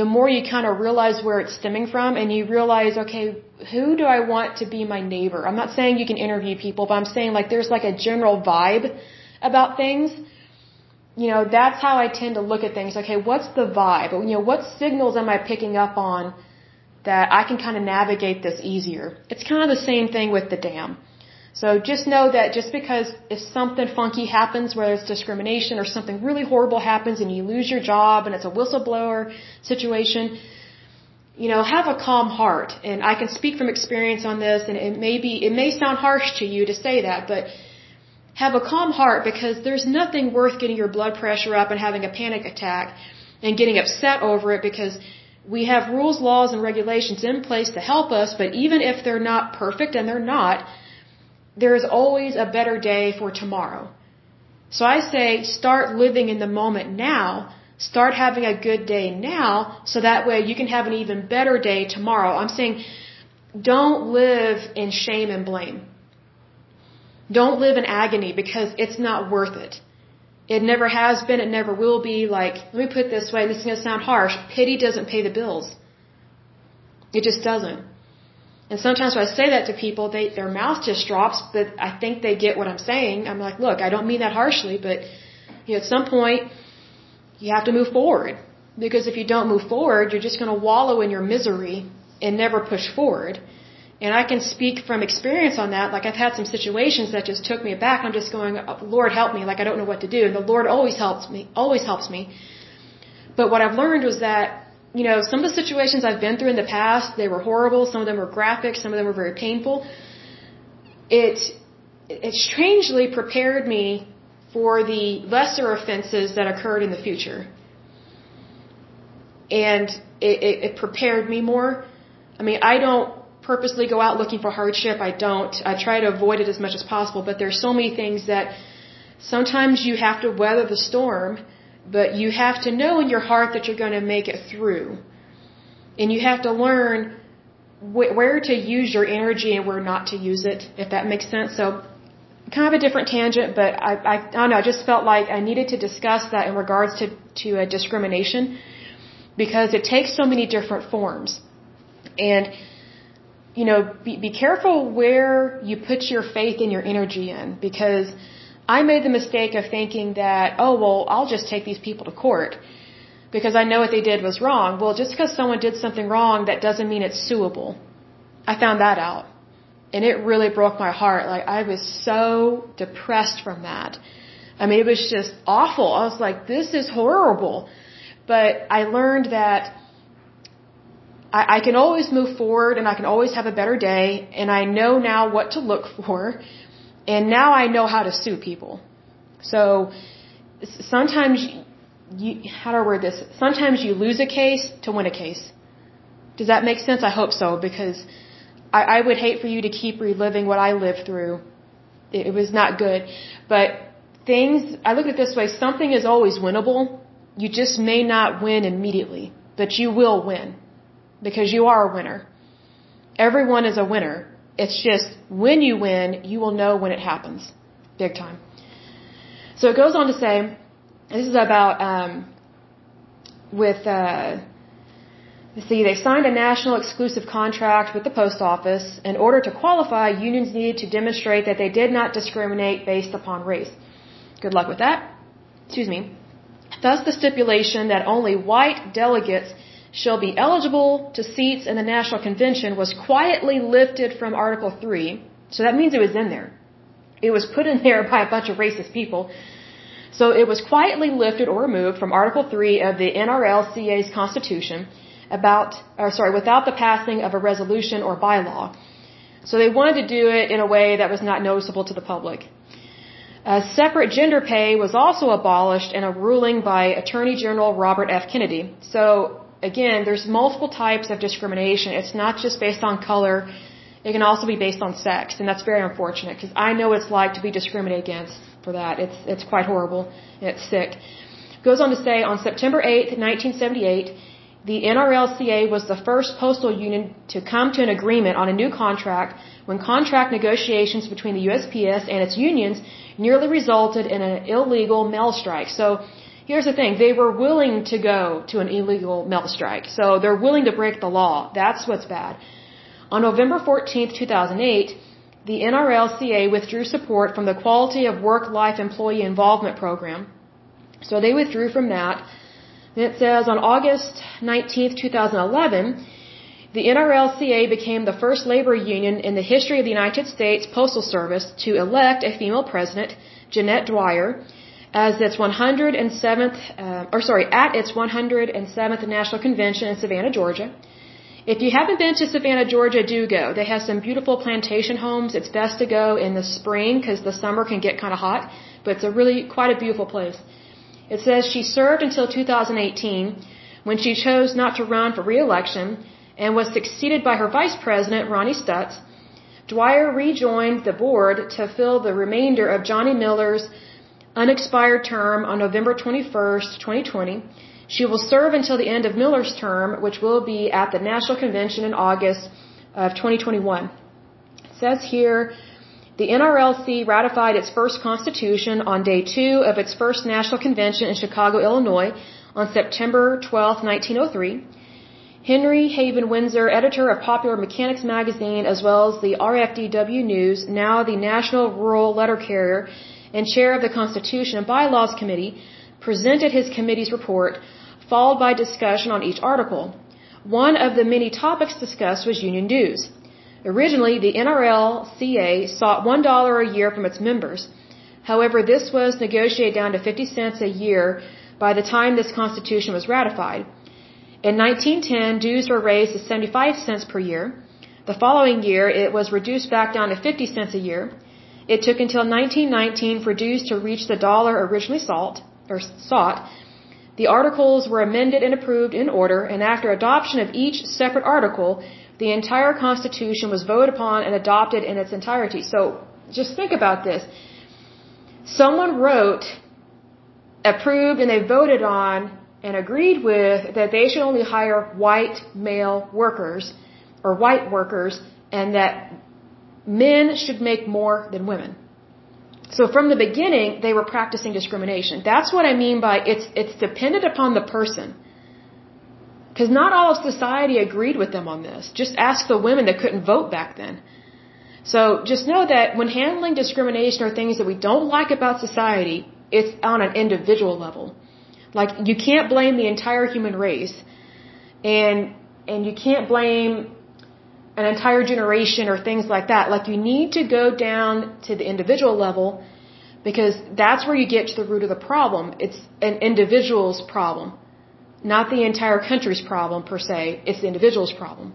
the more you kind of realize where it's stemming from and you realize, okay, who do I want to be my neighbor? I'm not saying you can interview people, but I'm saying like there's like a general vibe about things you know, that's how I tend to look at things. Okay, what's the vibe? You know, what signals am I picking up on that I can kind of navigate this easier? It's kind of the same thing with the dam. So just know that just because if something funky happens, whether it's discrimination or something really horrible happens and you lose your job and it's a whistleblower situation, you know, have a calm heart. And I can speak from experience on this and it may be, it may sound harsh to you to say that, but have a calm heart because there's nothing worth getting your blood pressure up and having a panic attack and getting upset over it because we have rules, laws, and regulations in place to help us, but even if they're not perfect, and they're not, there is always a better day for tomorrow. So I say start living in the moment now. Start having a good day now so that way you can have an even better day tomorrow. I'm saying don't live in shame and blame. Don't live in agony because it's not worth it. It never has been, it never will be. Like, let me put it this way, this is going to sound harsh. Pity doesn't pay the bills. It just doesn't. And sometimes when I say that to people, they, their mouth just drops, but I think they get what I'm saying. I'm like, look, I don't mean that harshly, but you know, at some point, you have to move forward. Because if you don't move forward, you're just going to wallow in your misery and never push forward. And I can speak from experience on that. Like I've had some situations that just took me aback. I'm just going, oh, Lord help me. Like I don't know what to do. And the Lord always helps me, always helps me. But what I've learned was that you know, some of the situations I've been through in the past, they were horrible. Some of them were graphic. Some of them were very painful. It, it strangely prepared me for the lesser offenses that occurred in the future. And it, it, it prepared me more. I mean, I don't purposely go out looking for hardship. I don't. I try to avoid it as much as possible. But there's so many things that sometimes you have to weather the storm but you have to know in your heart that you're going to make it through. And you have to learn wh- where to use your energy and where not to use it, if that makes sense. So, kind of a different tangent, but I, I, I don't know, I just felt like I needed to discuss that in regards to, to uh, discrimination because it takes so many different forms. And, you know, be, be careful where you put your faith and your energy in because I made the mistake of thinking that, oh, well, I'll just take these people to court because I know what they did was wrong. Well, just because someone did something wrong, that doesn't mean it's suable. I found that out. And it really broke my heart. Like, I was so depressed from that. I mean, it was just awful. I was like, this is horrible. But I learned that I, I can always move forward and I can always have a better day. And I know now what to look for and now I know how to sue people. So sometimes you, how do I word this? Sometimes you lose a case to win a case. Does that make sense? I hope so because I, I would hate for you to keep reliving what I lived through. It, it was not good. But things, I look at it this way, something is always winnable. You just may not win immediately, but you will win because you are a winner. Everyone is a winner. It's just when you win, you will know when it happens. Big time. So it goes on to say, this is about, um, with, uh, see, they signed a national exclusive contract with the post office. In order to qualify, unions needed to demonstrate that they did not discriminate based upon race. Good luck with that. Excuse me. Thus, the stipulation that only white delegates shall be eligible to seats in the National Convention was quietly lifted from Article 3. So that means it was in there. It was put in there by a bunch of racist people. So it was quietly lifted or removed from Article 3 of the NRLCA's Constitution about, or sorry, without the passing of a resolution or bylaw. So they wanted to do it in a way that was not noticeable to the public. A separate gender pay was also abolished in a ruling by Attorney General Robert F. Kennedy. So again, there's multiple types of discrimination. It's not just based on color. It can also be based on sex, and that's very unfortunate because I know what it's like to be discriminated against for that. It's it's quite horrible and it's sick. Goes on to say on September 8th, 1978, the NRLCA was the first postal union to come to an agreement on a new contract when contract negotiations between the USPS and its unions nearly resulted in an illegal mail strike. So Here's the thing, they were willing to go to an illegal melt strike. So they're willing to break the law. That's what's bad. On November 14, 2008, the NRLCA withdrew support from the Quality of Work-Life Employee Involvement Program. So they withdrew from that. And it says on August 19, 2011, the NRLCA became the first labor union in the history of the United States Postal Service to elect a female president, Jeanette Dwyer, as its 107th, uh, or sorry, at its 107th National Convention in Savannah, Georgia. If you haven't been to Savannah, Georgia, do go. They have some beautiful plantation homes. It's best to go in the spring because the summer can get kind of hot, but it's a really quite a beautiful place. It says she served until 2018 when she chose not to run for re-election and was succeeded by her vice president, Ronnie Stutts. Dwyer rejoined the board to fill the remainder of Johnny Miller's unexpired term on November 21st, 2020. She will serve until the end of Miller's term, which will be at the National Convention in August of 2021. It says here, the NRLC ratified its first constitution on day two of its first national convention in Chicago, Illinois on September 12, 1903. Henry Haven Windsor, editor of Popular Mechanics magazine, as well as the RFDW News, now the National Rural Letter Carrier and chair of the Constitution and Bylaws Committee, presented his committee's report, followed by discussion on each article. One of the many topics discussed was union dues. Originally, the NRLCA sought $1 a year from its members. However, this was negotiated down to 50 cents a year by the time this constitution was ratified. In 1910, dues were raised to 75 cents per year. The following year, it was reduced back down to 50 cents a year. It took until 1919 for dues to reach the dollar originally sought, or sought. The articles were amended and approved in order, and after adoption of each separate article, the entire Constitution was voted upon and adopted in its entirety. So, just think about this. Someone wrote, approved, and they voted on and agreed with that they should only hire white male workers or white workers and that men should make more than women. So from the beginning, they were practicing discrimination. That's what I mean by it's, it's dependent upon the person. Because not all of society agreed with them on this. Just ask the women that couldn't vote back then. So just know that when handling discrimination or things that we don't like about society, it's on an individual level. Like you can't blame the entire human race, and and you can't blame an entire generation or things like that. Like you need to go down to the individual level because that's where you get to the root of the problem. It's an individual's problem, not the entire country's problem per se. It's the individual's problem.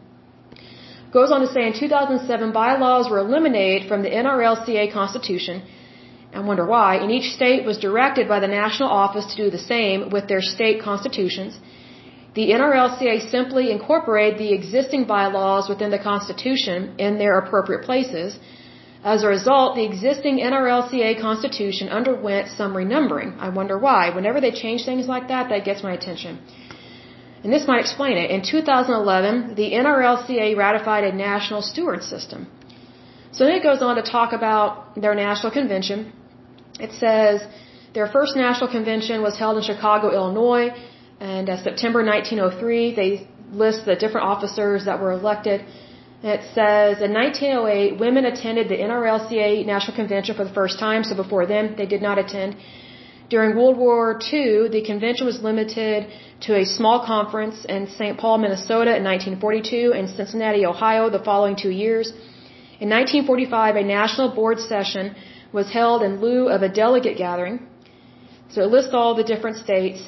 Goes on to say in 2007, bylaws were eliminated from the NRLCA Constitution I wonder why, and each state was directed by the national office to do the same with their state constitutions. The NRLCA simply incorporated the existing bylaws within the Constitution in their appropriate places. As a result, the existing NRLCA Constitution underwent some renumbering. I wonder why. Whenever they change things like that, that gets my attention. And this might explain it. In 2011, the NRLCA ratified a national steward system. So then it goes on to talk about their national convention. It says their first national convention was held in Chicago, Illinois, and uh, September 1903. They list the different officers that were elected. And it says in 1908, women attended the NRLCA National Convention for the first time, so before then they did not attend. During World War II, the convention was limited to a small conference in St. Paul, Minnesota in 1942 and Cincinnati, Ohio the following two years. In 1945, a national board session was held in lieu of a delegate gathering. So it lists all the different states.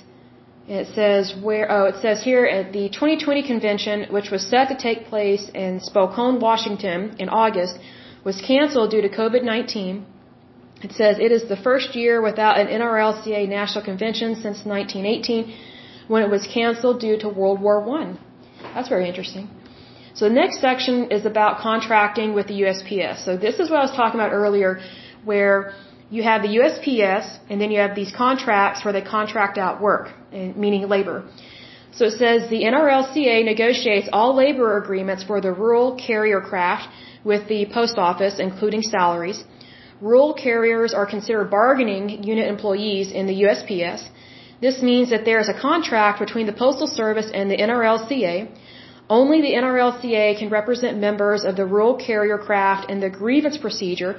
It says where, oh, it says here at the 2020 convention, which was set to take place in Spokane, Washington in August, was canceled due to COVID-19. It says it is the first year without an NRLCA national convention since 1918 when it was canceled due to World War I. That's very interesting. So the next section is about contracting with the USPS. So this is what I was talking about earlier where you have the USPS and then you have these contracts where they contract out work, eh, meaning labor. So it says the NRLCA negotiates all labor agreements for the rural carrier craft with the post office, including salaries. Rural carriers are considered bargaining unit employees in the USPS. This means that there is a contract between the Postal Service and the NRLCA. Only the NRLCA can represent members of the rural carrier craft in the grievance procedure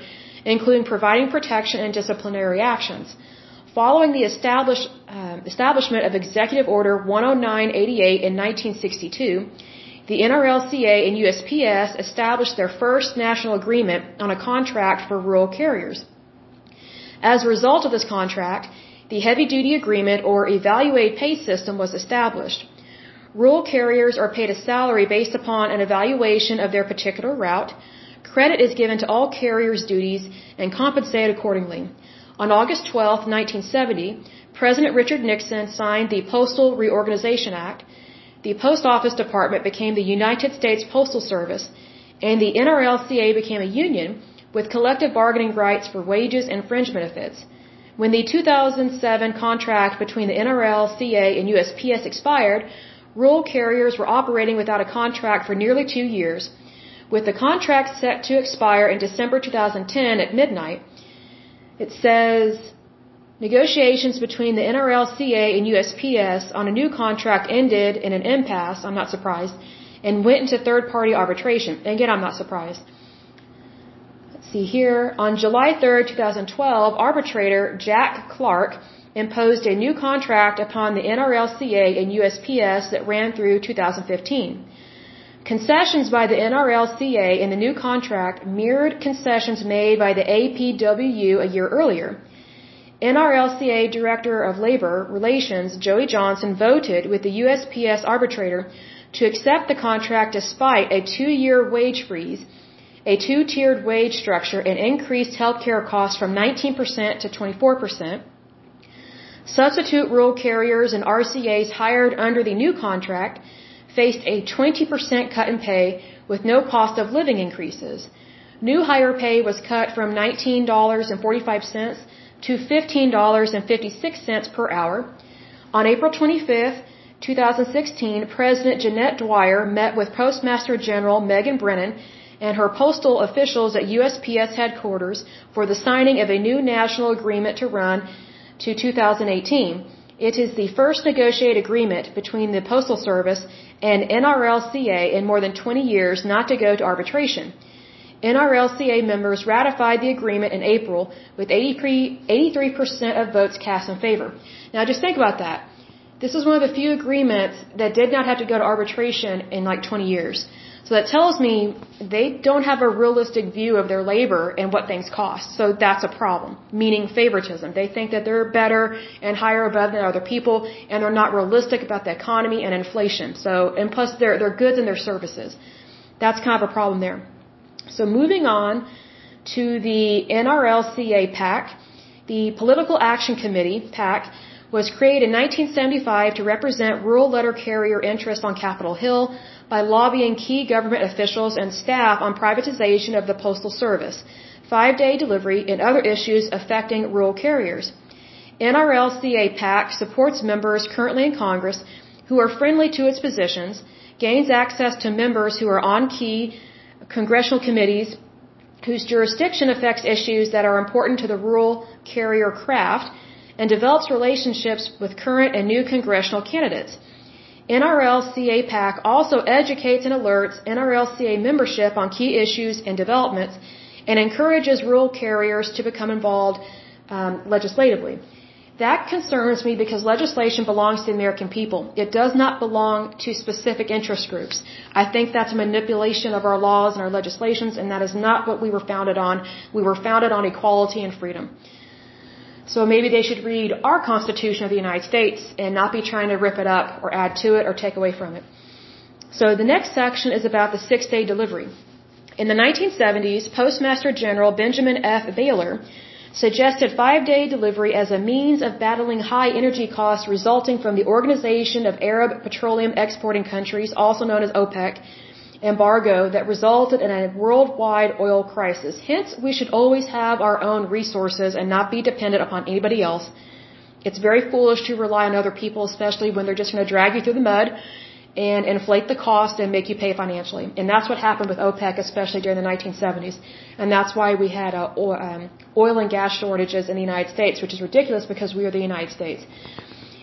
including providing protection and disciplinary actions. Following the uh, establishment of Executive Order 10988 in 1962, the NRLCA and USPS established their first national agreement on a contract for rural carriers. As a result of this contract, the heavy duty agreement or evaluated pay system was established. Rural carriers are paid a salary based upon an evaluation of their particular route. Credit is given to all carriers' duties and compensated accordingly. On August 12, 1970, President Richard Nixon signed the Postal Reorganization Act. The Post Office Department became the United States Postal Service, and the NRLCA became a union with collective bargaining rights for wages and fringe benefits. When the 2007 contract between the NRLCA and USPS expired, rural carriers were operating without a contract for nearly two years. With the contract set to expire in December 2010 at midnight, it says negotiations between the NRLCA and USPS on a new contract ended in an impasse, I'm not surprised, and went into third party arbitration. Again, I'm not surprised. Let's see here. On July 3, 2012, arbitrator Jack Clark imposed a new contract upon the NRLCA and USPS that ran through 2015. Concessions by the NRLCA in the new contract mirrored concessions made by the APWU a year earlier. NRLCA Director of Labor Relations Joey Johnson voted with the USPS arbitrator to accept the contract despite a two-year wage freeze, a two-tiered wage structure, and increased health care costs from 19% to 24%. Substitute rural carriers and RCAs hired under the new contract faced a 20% cut in pay with no cost of living increases. New hire pay was cut from $19.45 to $15.56 per hour. On April 25, 2016, President Jeanette Dwyer met with Postmaster General Megan Brennan and her postal officials at USPS headquarters for the signing of a new national agreement to run to 2018. It is the first negotiated agreement between the Postal Service and NRLCA in more than 20 years not to go to arbitration. NRLCA members ratified the agreement in April with 83% of votes cast in favor. Now just think about that. This is one of the few agreements that did not have to go to arbitration in like 20 years. So that tells me they don't have a realistic view of their labor and what things cost. So that's a problem, meaning favoritism. They think that they're better and higher above than other people, and they're not realistic about the economy and inflation. So, and plus their, their goods and their services. That's kind of a problem there. So moving on to the NRLCA PAC, the Political Action Committee, PAC, was created in 1975 to represent rural letter carrier interests on Capitol Hill by lobbying key government officials and staff on privatization of the Postal Service, five day delivery, and other issues affecting rural carriers. NRLCA PAC supports members currently in Congress who are friendly to its positions, gains access to members who are on key congressional committees whose jurisdiction affects issues that are important to the rural carrier craft, and develops relationships with current and new congressional candidates. NRLCA PAC also educates and alerts NRLCA membership on key issues and developments and encourages rural carriers to become involved um, legislatively. That concerns me because legislation belongs to the American people. It does not belong to specific interest groups. I think that's a manipulation of our laws and our legislations, and that is not what we were founded on. We were founded on equality and freedom. So maybe they should read our Constitution of the United States and not be trying to rip it up or add to it or take away from it. So the next section is about the six day delivery. In the 1970s, Postmaster General Benjamin F. Bailar suggested five day delivery as a means of battling high energy costs resulting from the Organization of Arab Petroleum Exporting Countries, also known as OPEC, embargo that resulted in a worldwide oil crisis. Hence, we should always have our own resources and not be dependent upon anybody else. It's very foolish to rely on other people, especially when they're just going to drag you through the mud and inflate the cost and make you pay financially. And that's what happened with OPEC, especially during the 1970s. And that's why we had uh, um, oil and gas shortages in the United States, which is ridiculous because we are the United States.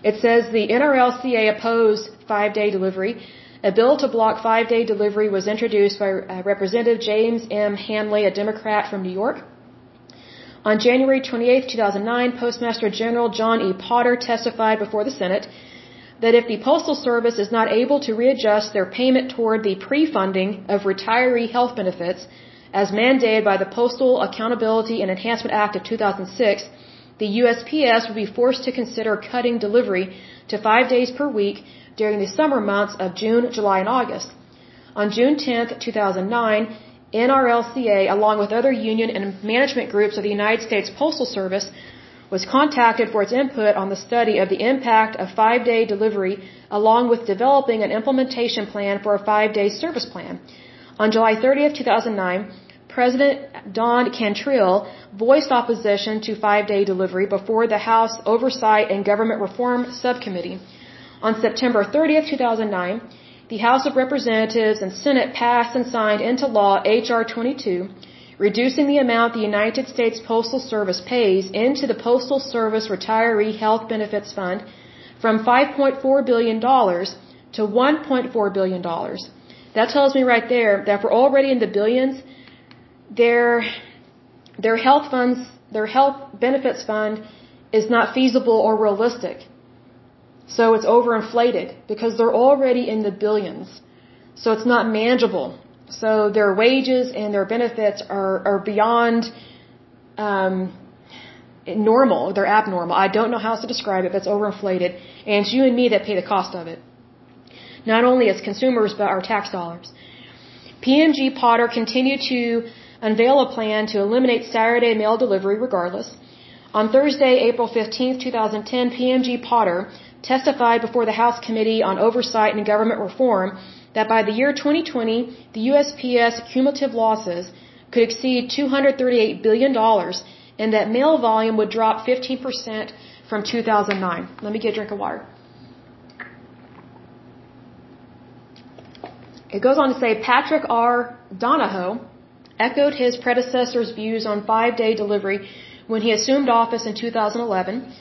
It says the NRLCA opposed five day delivery a bill to block five day delivery was introduced by uh, Representative James M. Hanley, a Democrat from New York. On January 28, 2009, Postmaster General John E. Potter testified before the Senate. that if the Postal Service is not able to readjust their payment toward the pre-funding of retiree health benefits, as mandated by the Postal Accountability and Enhancement Act of 2006, the USPS would be forced to consider cutting delivery to five days per week during the summer months of June, July, and August. On June 10, 2009, NRLCA, along with other union and management groups of the United States Postal Service, was contacted for its input on the study of the impact of five-day delivery along with developing an implementation plan for a five-day service plan. On July 30, 2009, President Don Cantriel voiced opposition to five-day delivery before the House Oversight and Government Reform Subcommittee. On September 30, 2009, the House of Representatives and Senate passed and signed into law H.R. 22, reducing the amount the United States Postal Service pays into the Postal Service Retiree Health Benefits Fund from $5.4 billion to $1.4 billion. That tells me right there that we're already in the billions. Their, their health funds, their health benefits fund is not feasible or realistic. So it's overinflated because they're already in the billions. So it's not manageable. So their wages and their benefits are, are beyond um, normal. They're abnormal. I don't know how else to describe it, but it's overinflated. And it's you and me that pay the cost of it. Not only as consumers, but our tax dollars. PMG Potter continued to unveil a plan to eliminate Saturday mail delivery regardless. On Thursday, April 15, 2010, PMG Potter testified before the House Committee on Oversight and Government Reform that by the year 2020, the USPS cumulative losses could exceed $238 billion and that mail volume would drop 15% from 2009. Let me get a drink of water. It goes on to say Patrick R. Donahoe echoed his predecessor's views on five day delivery when he assumed office in 2011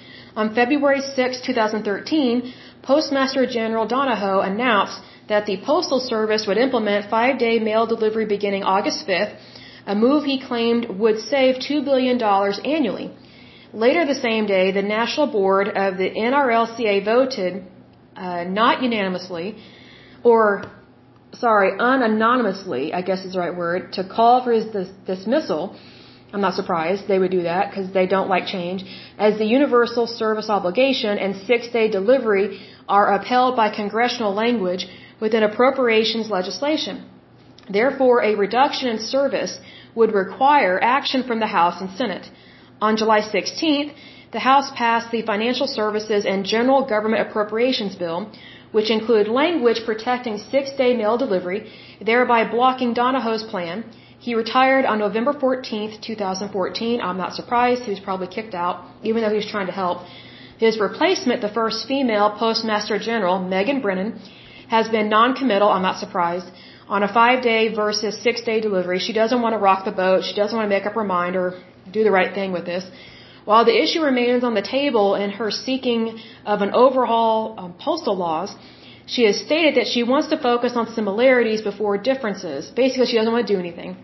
on February 6, 2013, Postmaster General Donahoe announced that the Postal Service would implement five-day mail delivery beginning August 5th, a move he claimed would save $2 billion annually. Later the same day, the National Board of the NRLCA voted, uh, not unanimously, or, sorry, unanonymously, I guess is the right word, to call for his dis- dismissal I'm not surprised they would do that because they don't like change, as the universal service obligation and six day delivery are upheld by congressional language within appropriations legislation. Therefore, a reduction in service would require action from the House and Senate. On July 16th, the House passed the Financial Services and General Government Appropriations Bill, which include language protecting six day mail delivery, thereby blocking Donahoe's plan he retired on November 14th, 2014. I'm not surprised. He was probably kicked out, even though he was trying to help. His replacement, the first female Postmaster General, Megan Brennan, has been non-committal. I'm not surprised. On a five-day versus six-day delivery, she doesn't want to rock the boat. She doesn't want to make up her mind or do the right thing with this. While the issue remains on the table in her seeking of an overhaul of postal laws, she has stated that she wants to focus on similarities before differences. Basically, she doesn't want to do anything.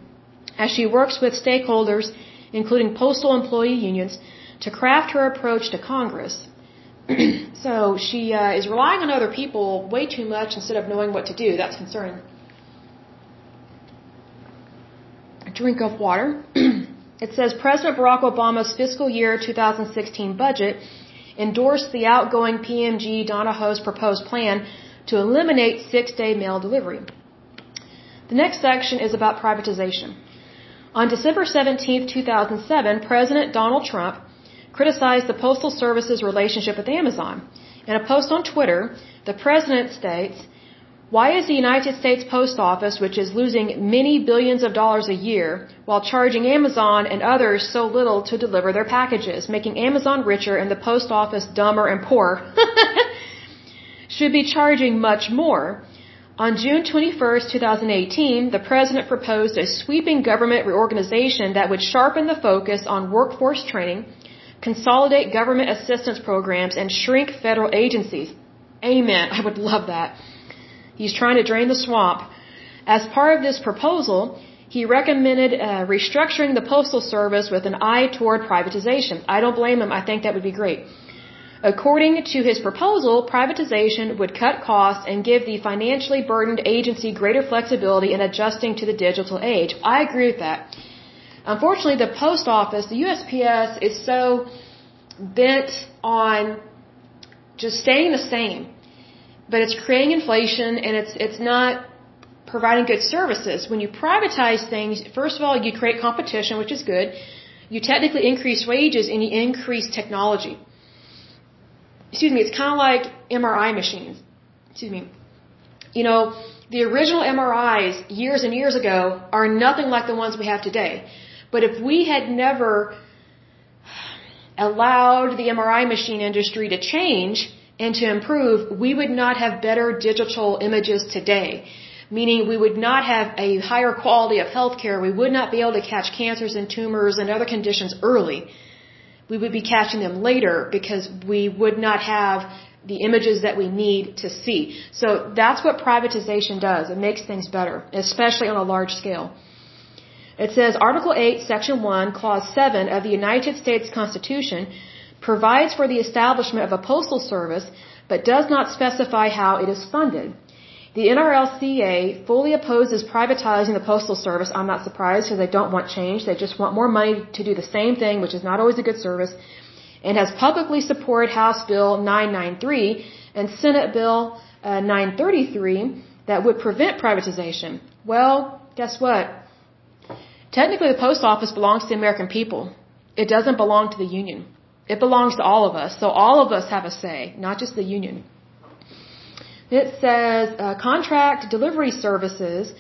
As she works with stakeholders, including postal employee unions, to craft her approach to Congress. so she uh, is relying on other people way too much instead of knowing what to do. That's concerning. A drink of water. it says President Barack Obama's fiscal year 2016 budget endorsed the outgoing PMG Donahoe's proposed plan to eliminate six day mail delivery. The next section is about privatization. On December 17, 2007, President Donald Trump criticized the Postal Service's relationship with Amazon. In a post on Twitter, the president states, why is the United States Post Office, which is losing many billions of dollars a year, while charging Amazon and others so little to deliver their packages, making Amazon richer and the post office dumber and poorer? should be charging much more. On June 21, 2018, the President proposed a sweeping government reorganization that would sharpen the focus on workforce training, consolidate government assistance programs, and shrink federal agencies. Amen. I would love that. He's trying to drain the swamp. As part of this proposal, he recommended uh, restructuring the Postal Service with an eye toward privatization. I don't blame him. I think that would be great. According to his proposal, privatization would cut costs and give the financially burdened agency greater flexibility in adjusting to the digital age. I agree with that. Unfortunately, the post office, the USPS, is so bent on just staying the same. But it's creating inflation and it's it's not providing good services. When you privatize things, first of all, you create competition, which is good. You technically increase wages and you increase technology. Excuse me, it's kind of like MRI machines. Excuse me. You know, the original MRIs years and years ago are nothing like the ones we have today. But if we had never allowed the MRI machine industry to change and to improve, we would not have better digital images today. Meaning we would not have a higher quality of healthcare. We would not be able to catch cancers and tumors and other conditions early. We would be catching them later because we would not have the images that we need to see. So that's what privatization does. It makes things better, especially on a large scale. It says Article 8, Section 1, Clause 7 of the United States Constitution provides for the establishment of a postal service, but does not specify how it is funded. The NRLCA fully opposes privatizing the postal service. I'm not surprised because they don't want change. They just want more money to do the same thing, which is not always a good service, and has publicly supported House Bill 993 and Senate Bill uh, 933 that would prevent privatization. Well, guess what? Technically, the post office belongs to the American people. It doesn't belong to the union. It belongs to all of us. So all of us have a say, not just the union. It says uh, contract delivery services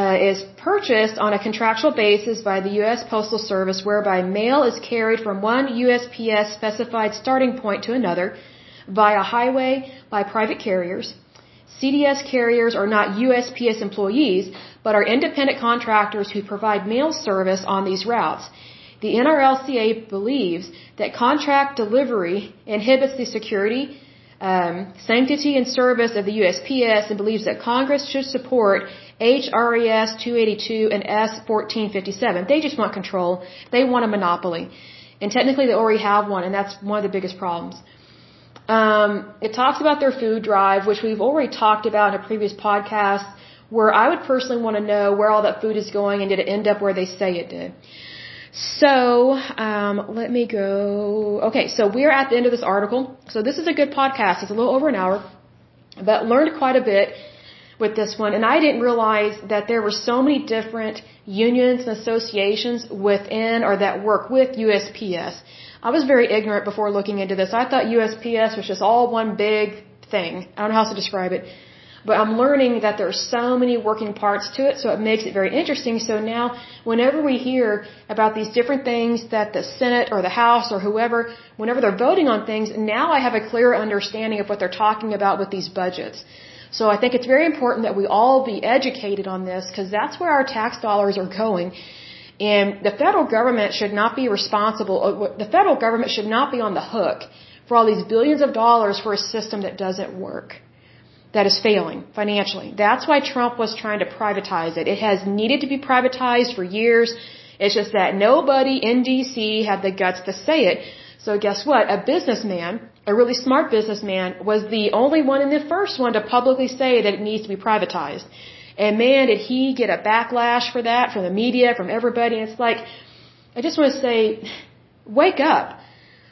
uh, is purchased on a contractual basis by the U.S. Postal Service, whereby mail is carried from one USPS specified starting point to another via highway by private carriers. CDS carriers are not USPS employees, but are independent contractors who provide mail service on these routes. The NRLCA believes that contract delivery inhibits the security, um, sanctity, and service of the USPS and believes that Congress should support HRES 282 and S 1457. They just want control. They want a monopoly. And technically they already have one, and that's one of the biggest problems. Um, it talks about their food drive, which we've already talked about in a previous podcast where I would personally want to know where all that food is going and did it end up where they say it did. So, um, let me go. Okay, so we're at the end of this article. So this is a good podcast. It's a little over an hour, but learned quite a bit with this one. And I didn't realize that there were so many different unions and associations within or that work with USPS. I was very ignorant before looking into this. I thought USPS was just all one big thing. I don't know how else to describe it. But I'm learning that there are so many working parts to it, so it makes it very interesting. So now, whenever we hear about these different things that the Senate or the House or whoever, whenever they're voting on things, now I have a clearer understanding of what they're talking about with these budgets. So I think it's very important that we all be educated on this because that's where our tax dollars are going. And the federal government should not be responsible, uh, the federal government should not be on the hook for all these billions of dollars for a system that doesn't work that is failing financially. That's why Trump was trying to privatize it. It has needed to be privatized for years. It's just that nobody in DC had the guts to say it. So guess what? A businessman, a really smart businessman, was the only one and the first one to publicly say that it needs to be privatized. And man, did he get a backlash for that from the media, from everybody. And it's like, I just want to say, wake up.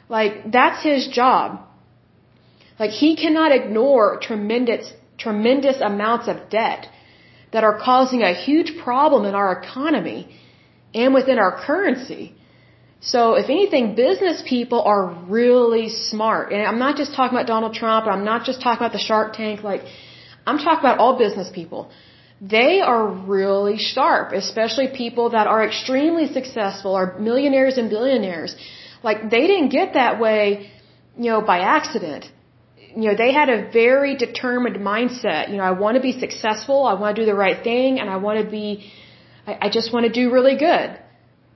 Like, that's his job. Like he cannot ignore tremendous, tremendous amounts of debt that are causing a huge problem in our economy and within our currency. So if anything, business people are really smart. And I'm not just talking about Donald Trump. I'm not just talking about the Shark Tank. Like, I'm talking about all business people. They are really sharp, especially people that are extremely successful, are millionaires and billionaires. Like, they didn't get that way, you know, by accident you know, they had a very determined mindset. You know, I want to be successful, I want to do the right thing, and I want to be, I, I just want to do really good.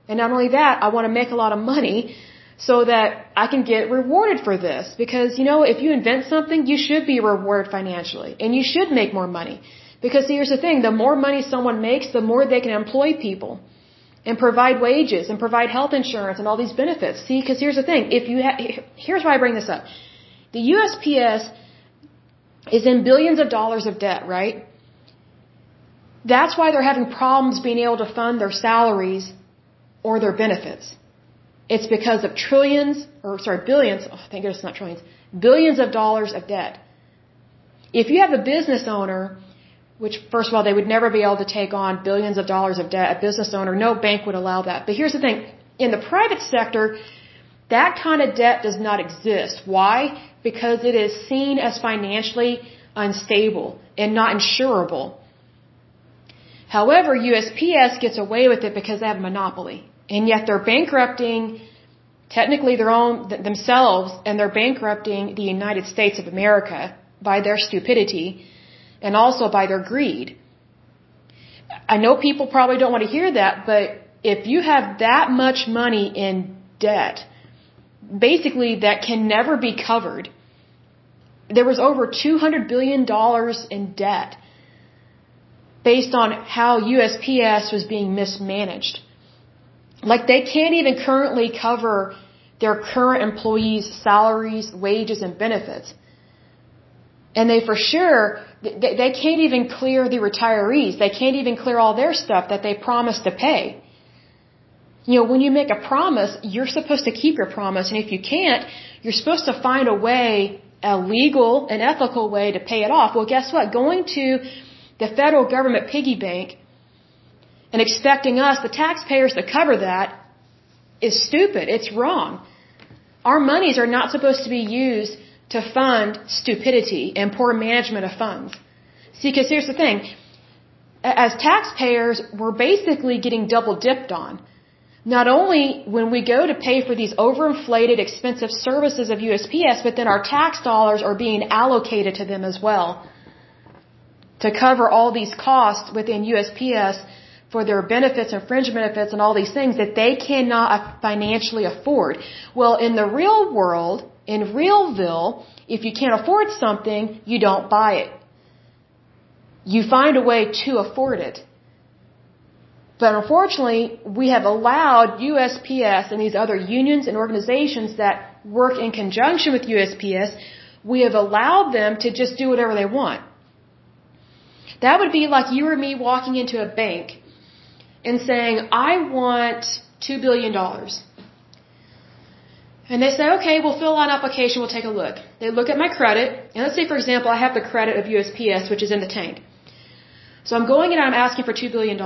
And not only that, I want to make a lot of money so that I can get rewarded for this. Because, you know, if you invent something, you should be rewarded financially. And you should make more money. Because here's the thing, the more money someone makes, the more they can employ people. and provide wages and provide health insurance and all these benefits. See, because here's the thing. If you ha- here's why I bring this up. The USPS is in billions of dollars of debt, right? That's why they're having problems being able to fund their salaries or their benefits. It's because of trillions, or sorry, billions, oh, thank goodness it's not trillions, billions of dollars of debt. If you have a business owner, which first of all, they would never be able to take on billions of dollars of debt, a business owner, no bank would allow that. But here's the thing, in the private sector, that kind of debt does not exist. Why? Because it is seen as financially unstable and not insurable. However, USPS gets away with it because they have a monopoly. And yet they're bankrupting technically their own themselves and they're bankrupting the United States of America by their stupidity and also by their greed. I know people probably don't want to hear that, but if you have that much money in debt, basically that can never be covered. There was over $200 billion in debt based on how USPS was being mismanaged. Like they can't even currently cover their current employees' salaries, wages, and benefits. And they for sure, they can't even clear the retirees. They can't even clear all their stuff that they promised to pay. You know, when you make a promise, you're supposed to keep your promise. And if you can't, you're supposed to find a way, a legal and ethical way to pay it off. Well, guess what? Going to the federal government piggy bank and expecting us, the taxpayers, to cover that is stupid. It's wrong. Our monies are not supposed to be used to fund stupidity and poor management of funds. See, because here's the thing. As taxpayers, we're basically getting double dipped on. Not only when we go to pay for these overinflated, expensive services of USPS, but then our tax dollars are being allocated to them as well to cover all these costs within USPS for their benefits and fringe benefits and all these things that they cannot financially afford. Well, in the real world, in Realville, if you can't afford something, you don't buy it. You find a way to afford it. But unfortunately, we have allowed USPS and these other unions and organizations that work in conjunction with USPS, we have allowed them to just do whatever they want. That would be like you or me walking into a bank and saying, I want $2 billion. And they say, okay, we'll fill out an application, we'll take a look. They look at my credit, and let's say, for example, I have the credit of USPS, which is in the tank. So I'm going and I'm asking for $2 billion.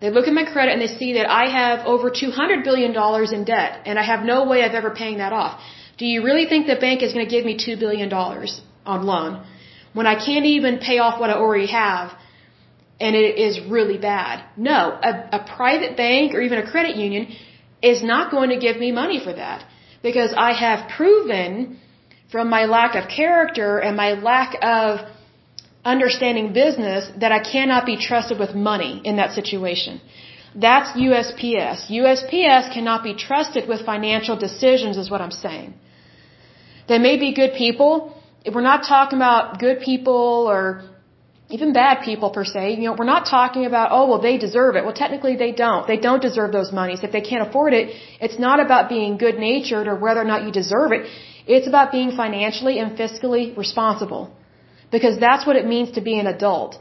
They look at my credit and they see that I have over $200 billion in debt, and I have no way of ever paying that off. Do you really think the bank is going to give me $2 billion on loan when I can't even pay off what I already have and it is really bad. No, a, a private bank or even a credit union is not going to give me money for that because I have proven from my lack of character and my lack of understanding business that I cannot be trusted with money in that situation. That's USPS. USPS cannot be trusted with financial decisions is what I'm saying. They may be good people. We're not talking about good people or even bad people per se, you know, we're not talking about, oh, well, they deserve it. Well, technically they don't. They don't deserve those monies. If they can't afford it, it's not about being good natured or whether or not you deserve it. It's about being financially and fiscally responsible. Because that's what it means to be an adult.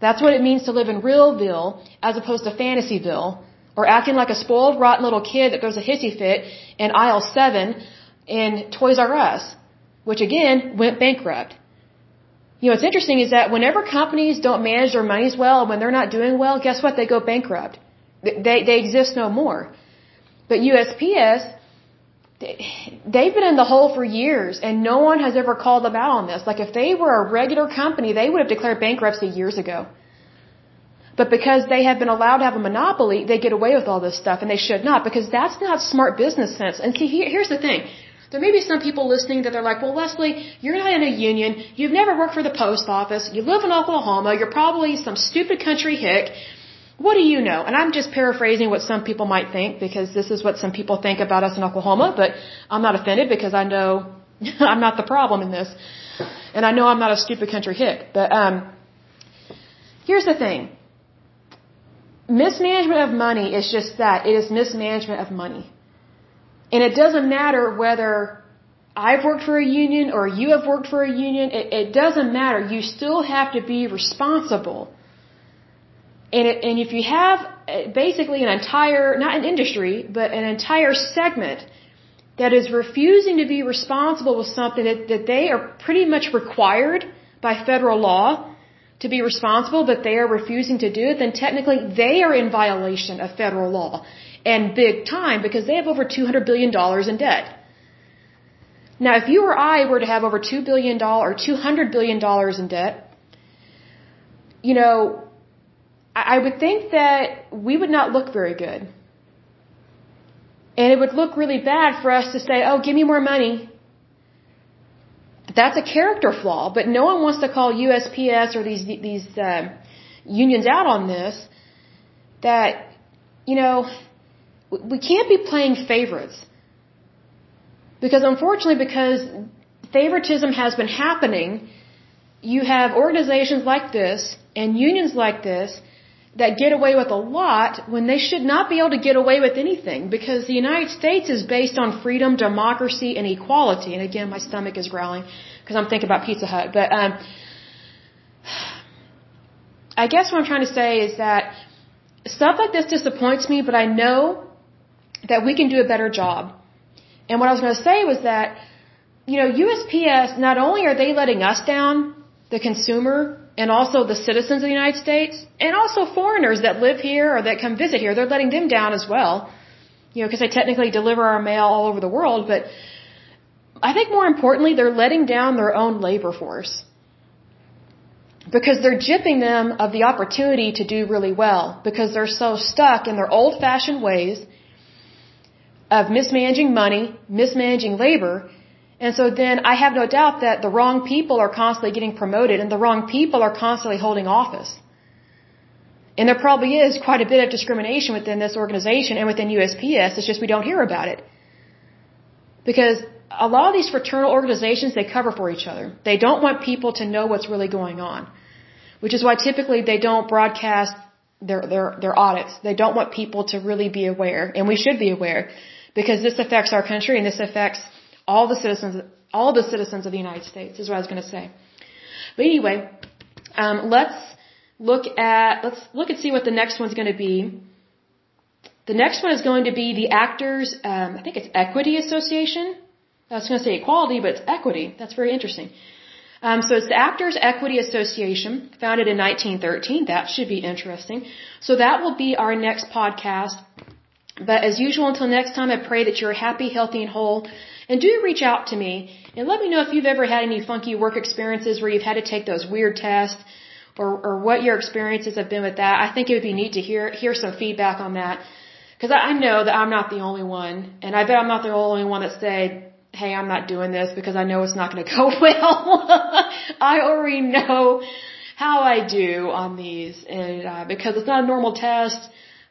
That's what it means to live in realville as opposed to fantasyville or acting like a spoiled, rotten little kid that goes a hissy fit in aisle seven in Toys R Us, which again went bankrupt. You know, what's interesting is that whenever companies don't manage their monies well, when they're not doing well, guess what? They go bankrupt. They, they exist no more. But USPS, they've been in the hole for years and no one has ever called them out on this. Like if they were a regular company, they would have declared bankruptcy years ago. But because they have been allowed to have a monopoly, they get away with all this stuff and they should not because that's not smart business sense. And see, here's the thing. There may be some people listening that they're like, well, Leslie, you're not in a union. You've never worked for the post office. You live in Oklahoma. You're probably some stupid country hick. What do you know? And I'm just paraphrasing what some people might think because this is what some people think about us in Oklahoma, but I'm not offended because I know I'm not the problem in this. And I know I'm not a stupid country hick. But um, here's the thing. mismanagement of money is just that. It is mismanagement of money. And it doesn't matter whether I've worked for a union or you have worked for a union. It, it doesn't matter. You still have to be responsible. And, it, and if you have uh, basically an entire, not an industry, but an entire segment that is refusing to be responsible with something that, that they are pretty much required by federal law to be responsible, but they are refusing to do it, then technically they are in violation of federal law. And big time because they have over $200 billion in debt. Now, if you or I were to have over $2 billion or $200 billion in debt, you know, I would think that we would not look very good. And it would look really bad for us to say, oh, give me more money. That's a character flaw, but no one wants to call USPS or these, these, uh, unions out on this. That, you know, we can't be playing favorites. Because unfortunately, because favoritism has been happening, you have organizations like this and unions like this that get away with a lot when they should not be able to get away with anything because the United States is based on freedom, democracy, and equality. And again, my stomach is growling because I'm thinking about Pizza Hut. But um, I guess what I'm trying to say is that stuff like this disappoints me, but I know that we can do a better job. And what I was going to say was that, you know, USPS, not only are they letting us down, the consumer, and also the citizens of the United States, and also foreigners that live here or that come visit here, they're letting them down as well. You know, because they technically deliver our mail all over the world, but I think more importantly, they're letting down their own labor force. Because they're jipping them of the opportunity to do really well, because they're so stuck in their old fashioned ways of mismanaging money, mismanaging labor, and so then I have no doubt that the wrong people are constantly getting promoted and the wrong people are constantly holding office. And there probably is quite a bit of discrimination within this organization and within USPS. It's just we don't hear about it. Because a lot of these fraternal organizations, they cover for each other. They don't want people to know what's really going on. Which is why typically they don't broadcast their, their, their audits. They don't want people to really be aware. And we should be aware. Because this affects our country and this affects all the citizens, all the citizens of the United States is what I was going to say. But anyway, um, let's look at let's look and see what the next one's going to be. The next one is going to be the Actors, um, I think it's Equity Association. I was going to say equality, but it's equity. That's very interesting. Um, so it's the Actors Equity Association, founded in 1913. That should be interesting. So that will be our next podcast. But as usual, until next time, I pray that you're happy, healthy, and whole. And do reach out to me and let me know if you've ever had any funky work experiences where you've had to take those weird tests or, or what your experiences have been with that. I think it would be neat to hear, hear some feedback on that. Cause I know that I'm not the only one. And I bet I'm not the only one that said, hey, I'm not doing this because I know it's not going to go well. I already know how I do on these. And, uh, because it's not a normal test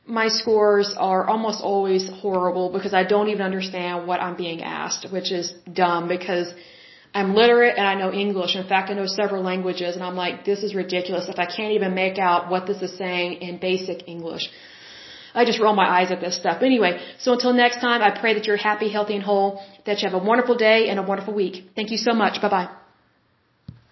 my scores are almost always horrible because I don't even understand what I'm being asked, which is dumb because I'm literate and I know English. In fact, I know several languages and I'm like, this is ridiculous if I can't even make out what this is saying in basic English. I just roll my eyes at this stuff. Anyway, so until next time, I pray that you're happy, healthy, and whole, that you have a wonderful day and a wonderful week. Thank you so much. Bye bye.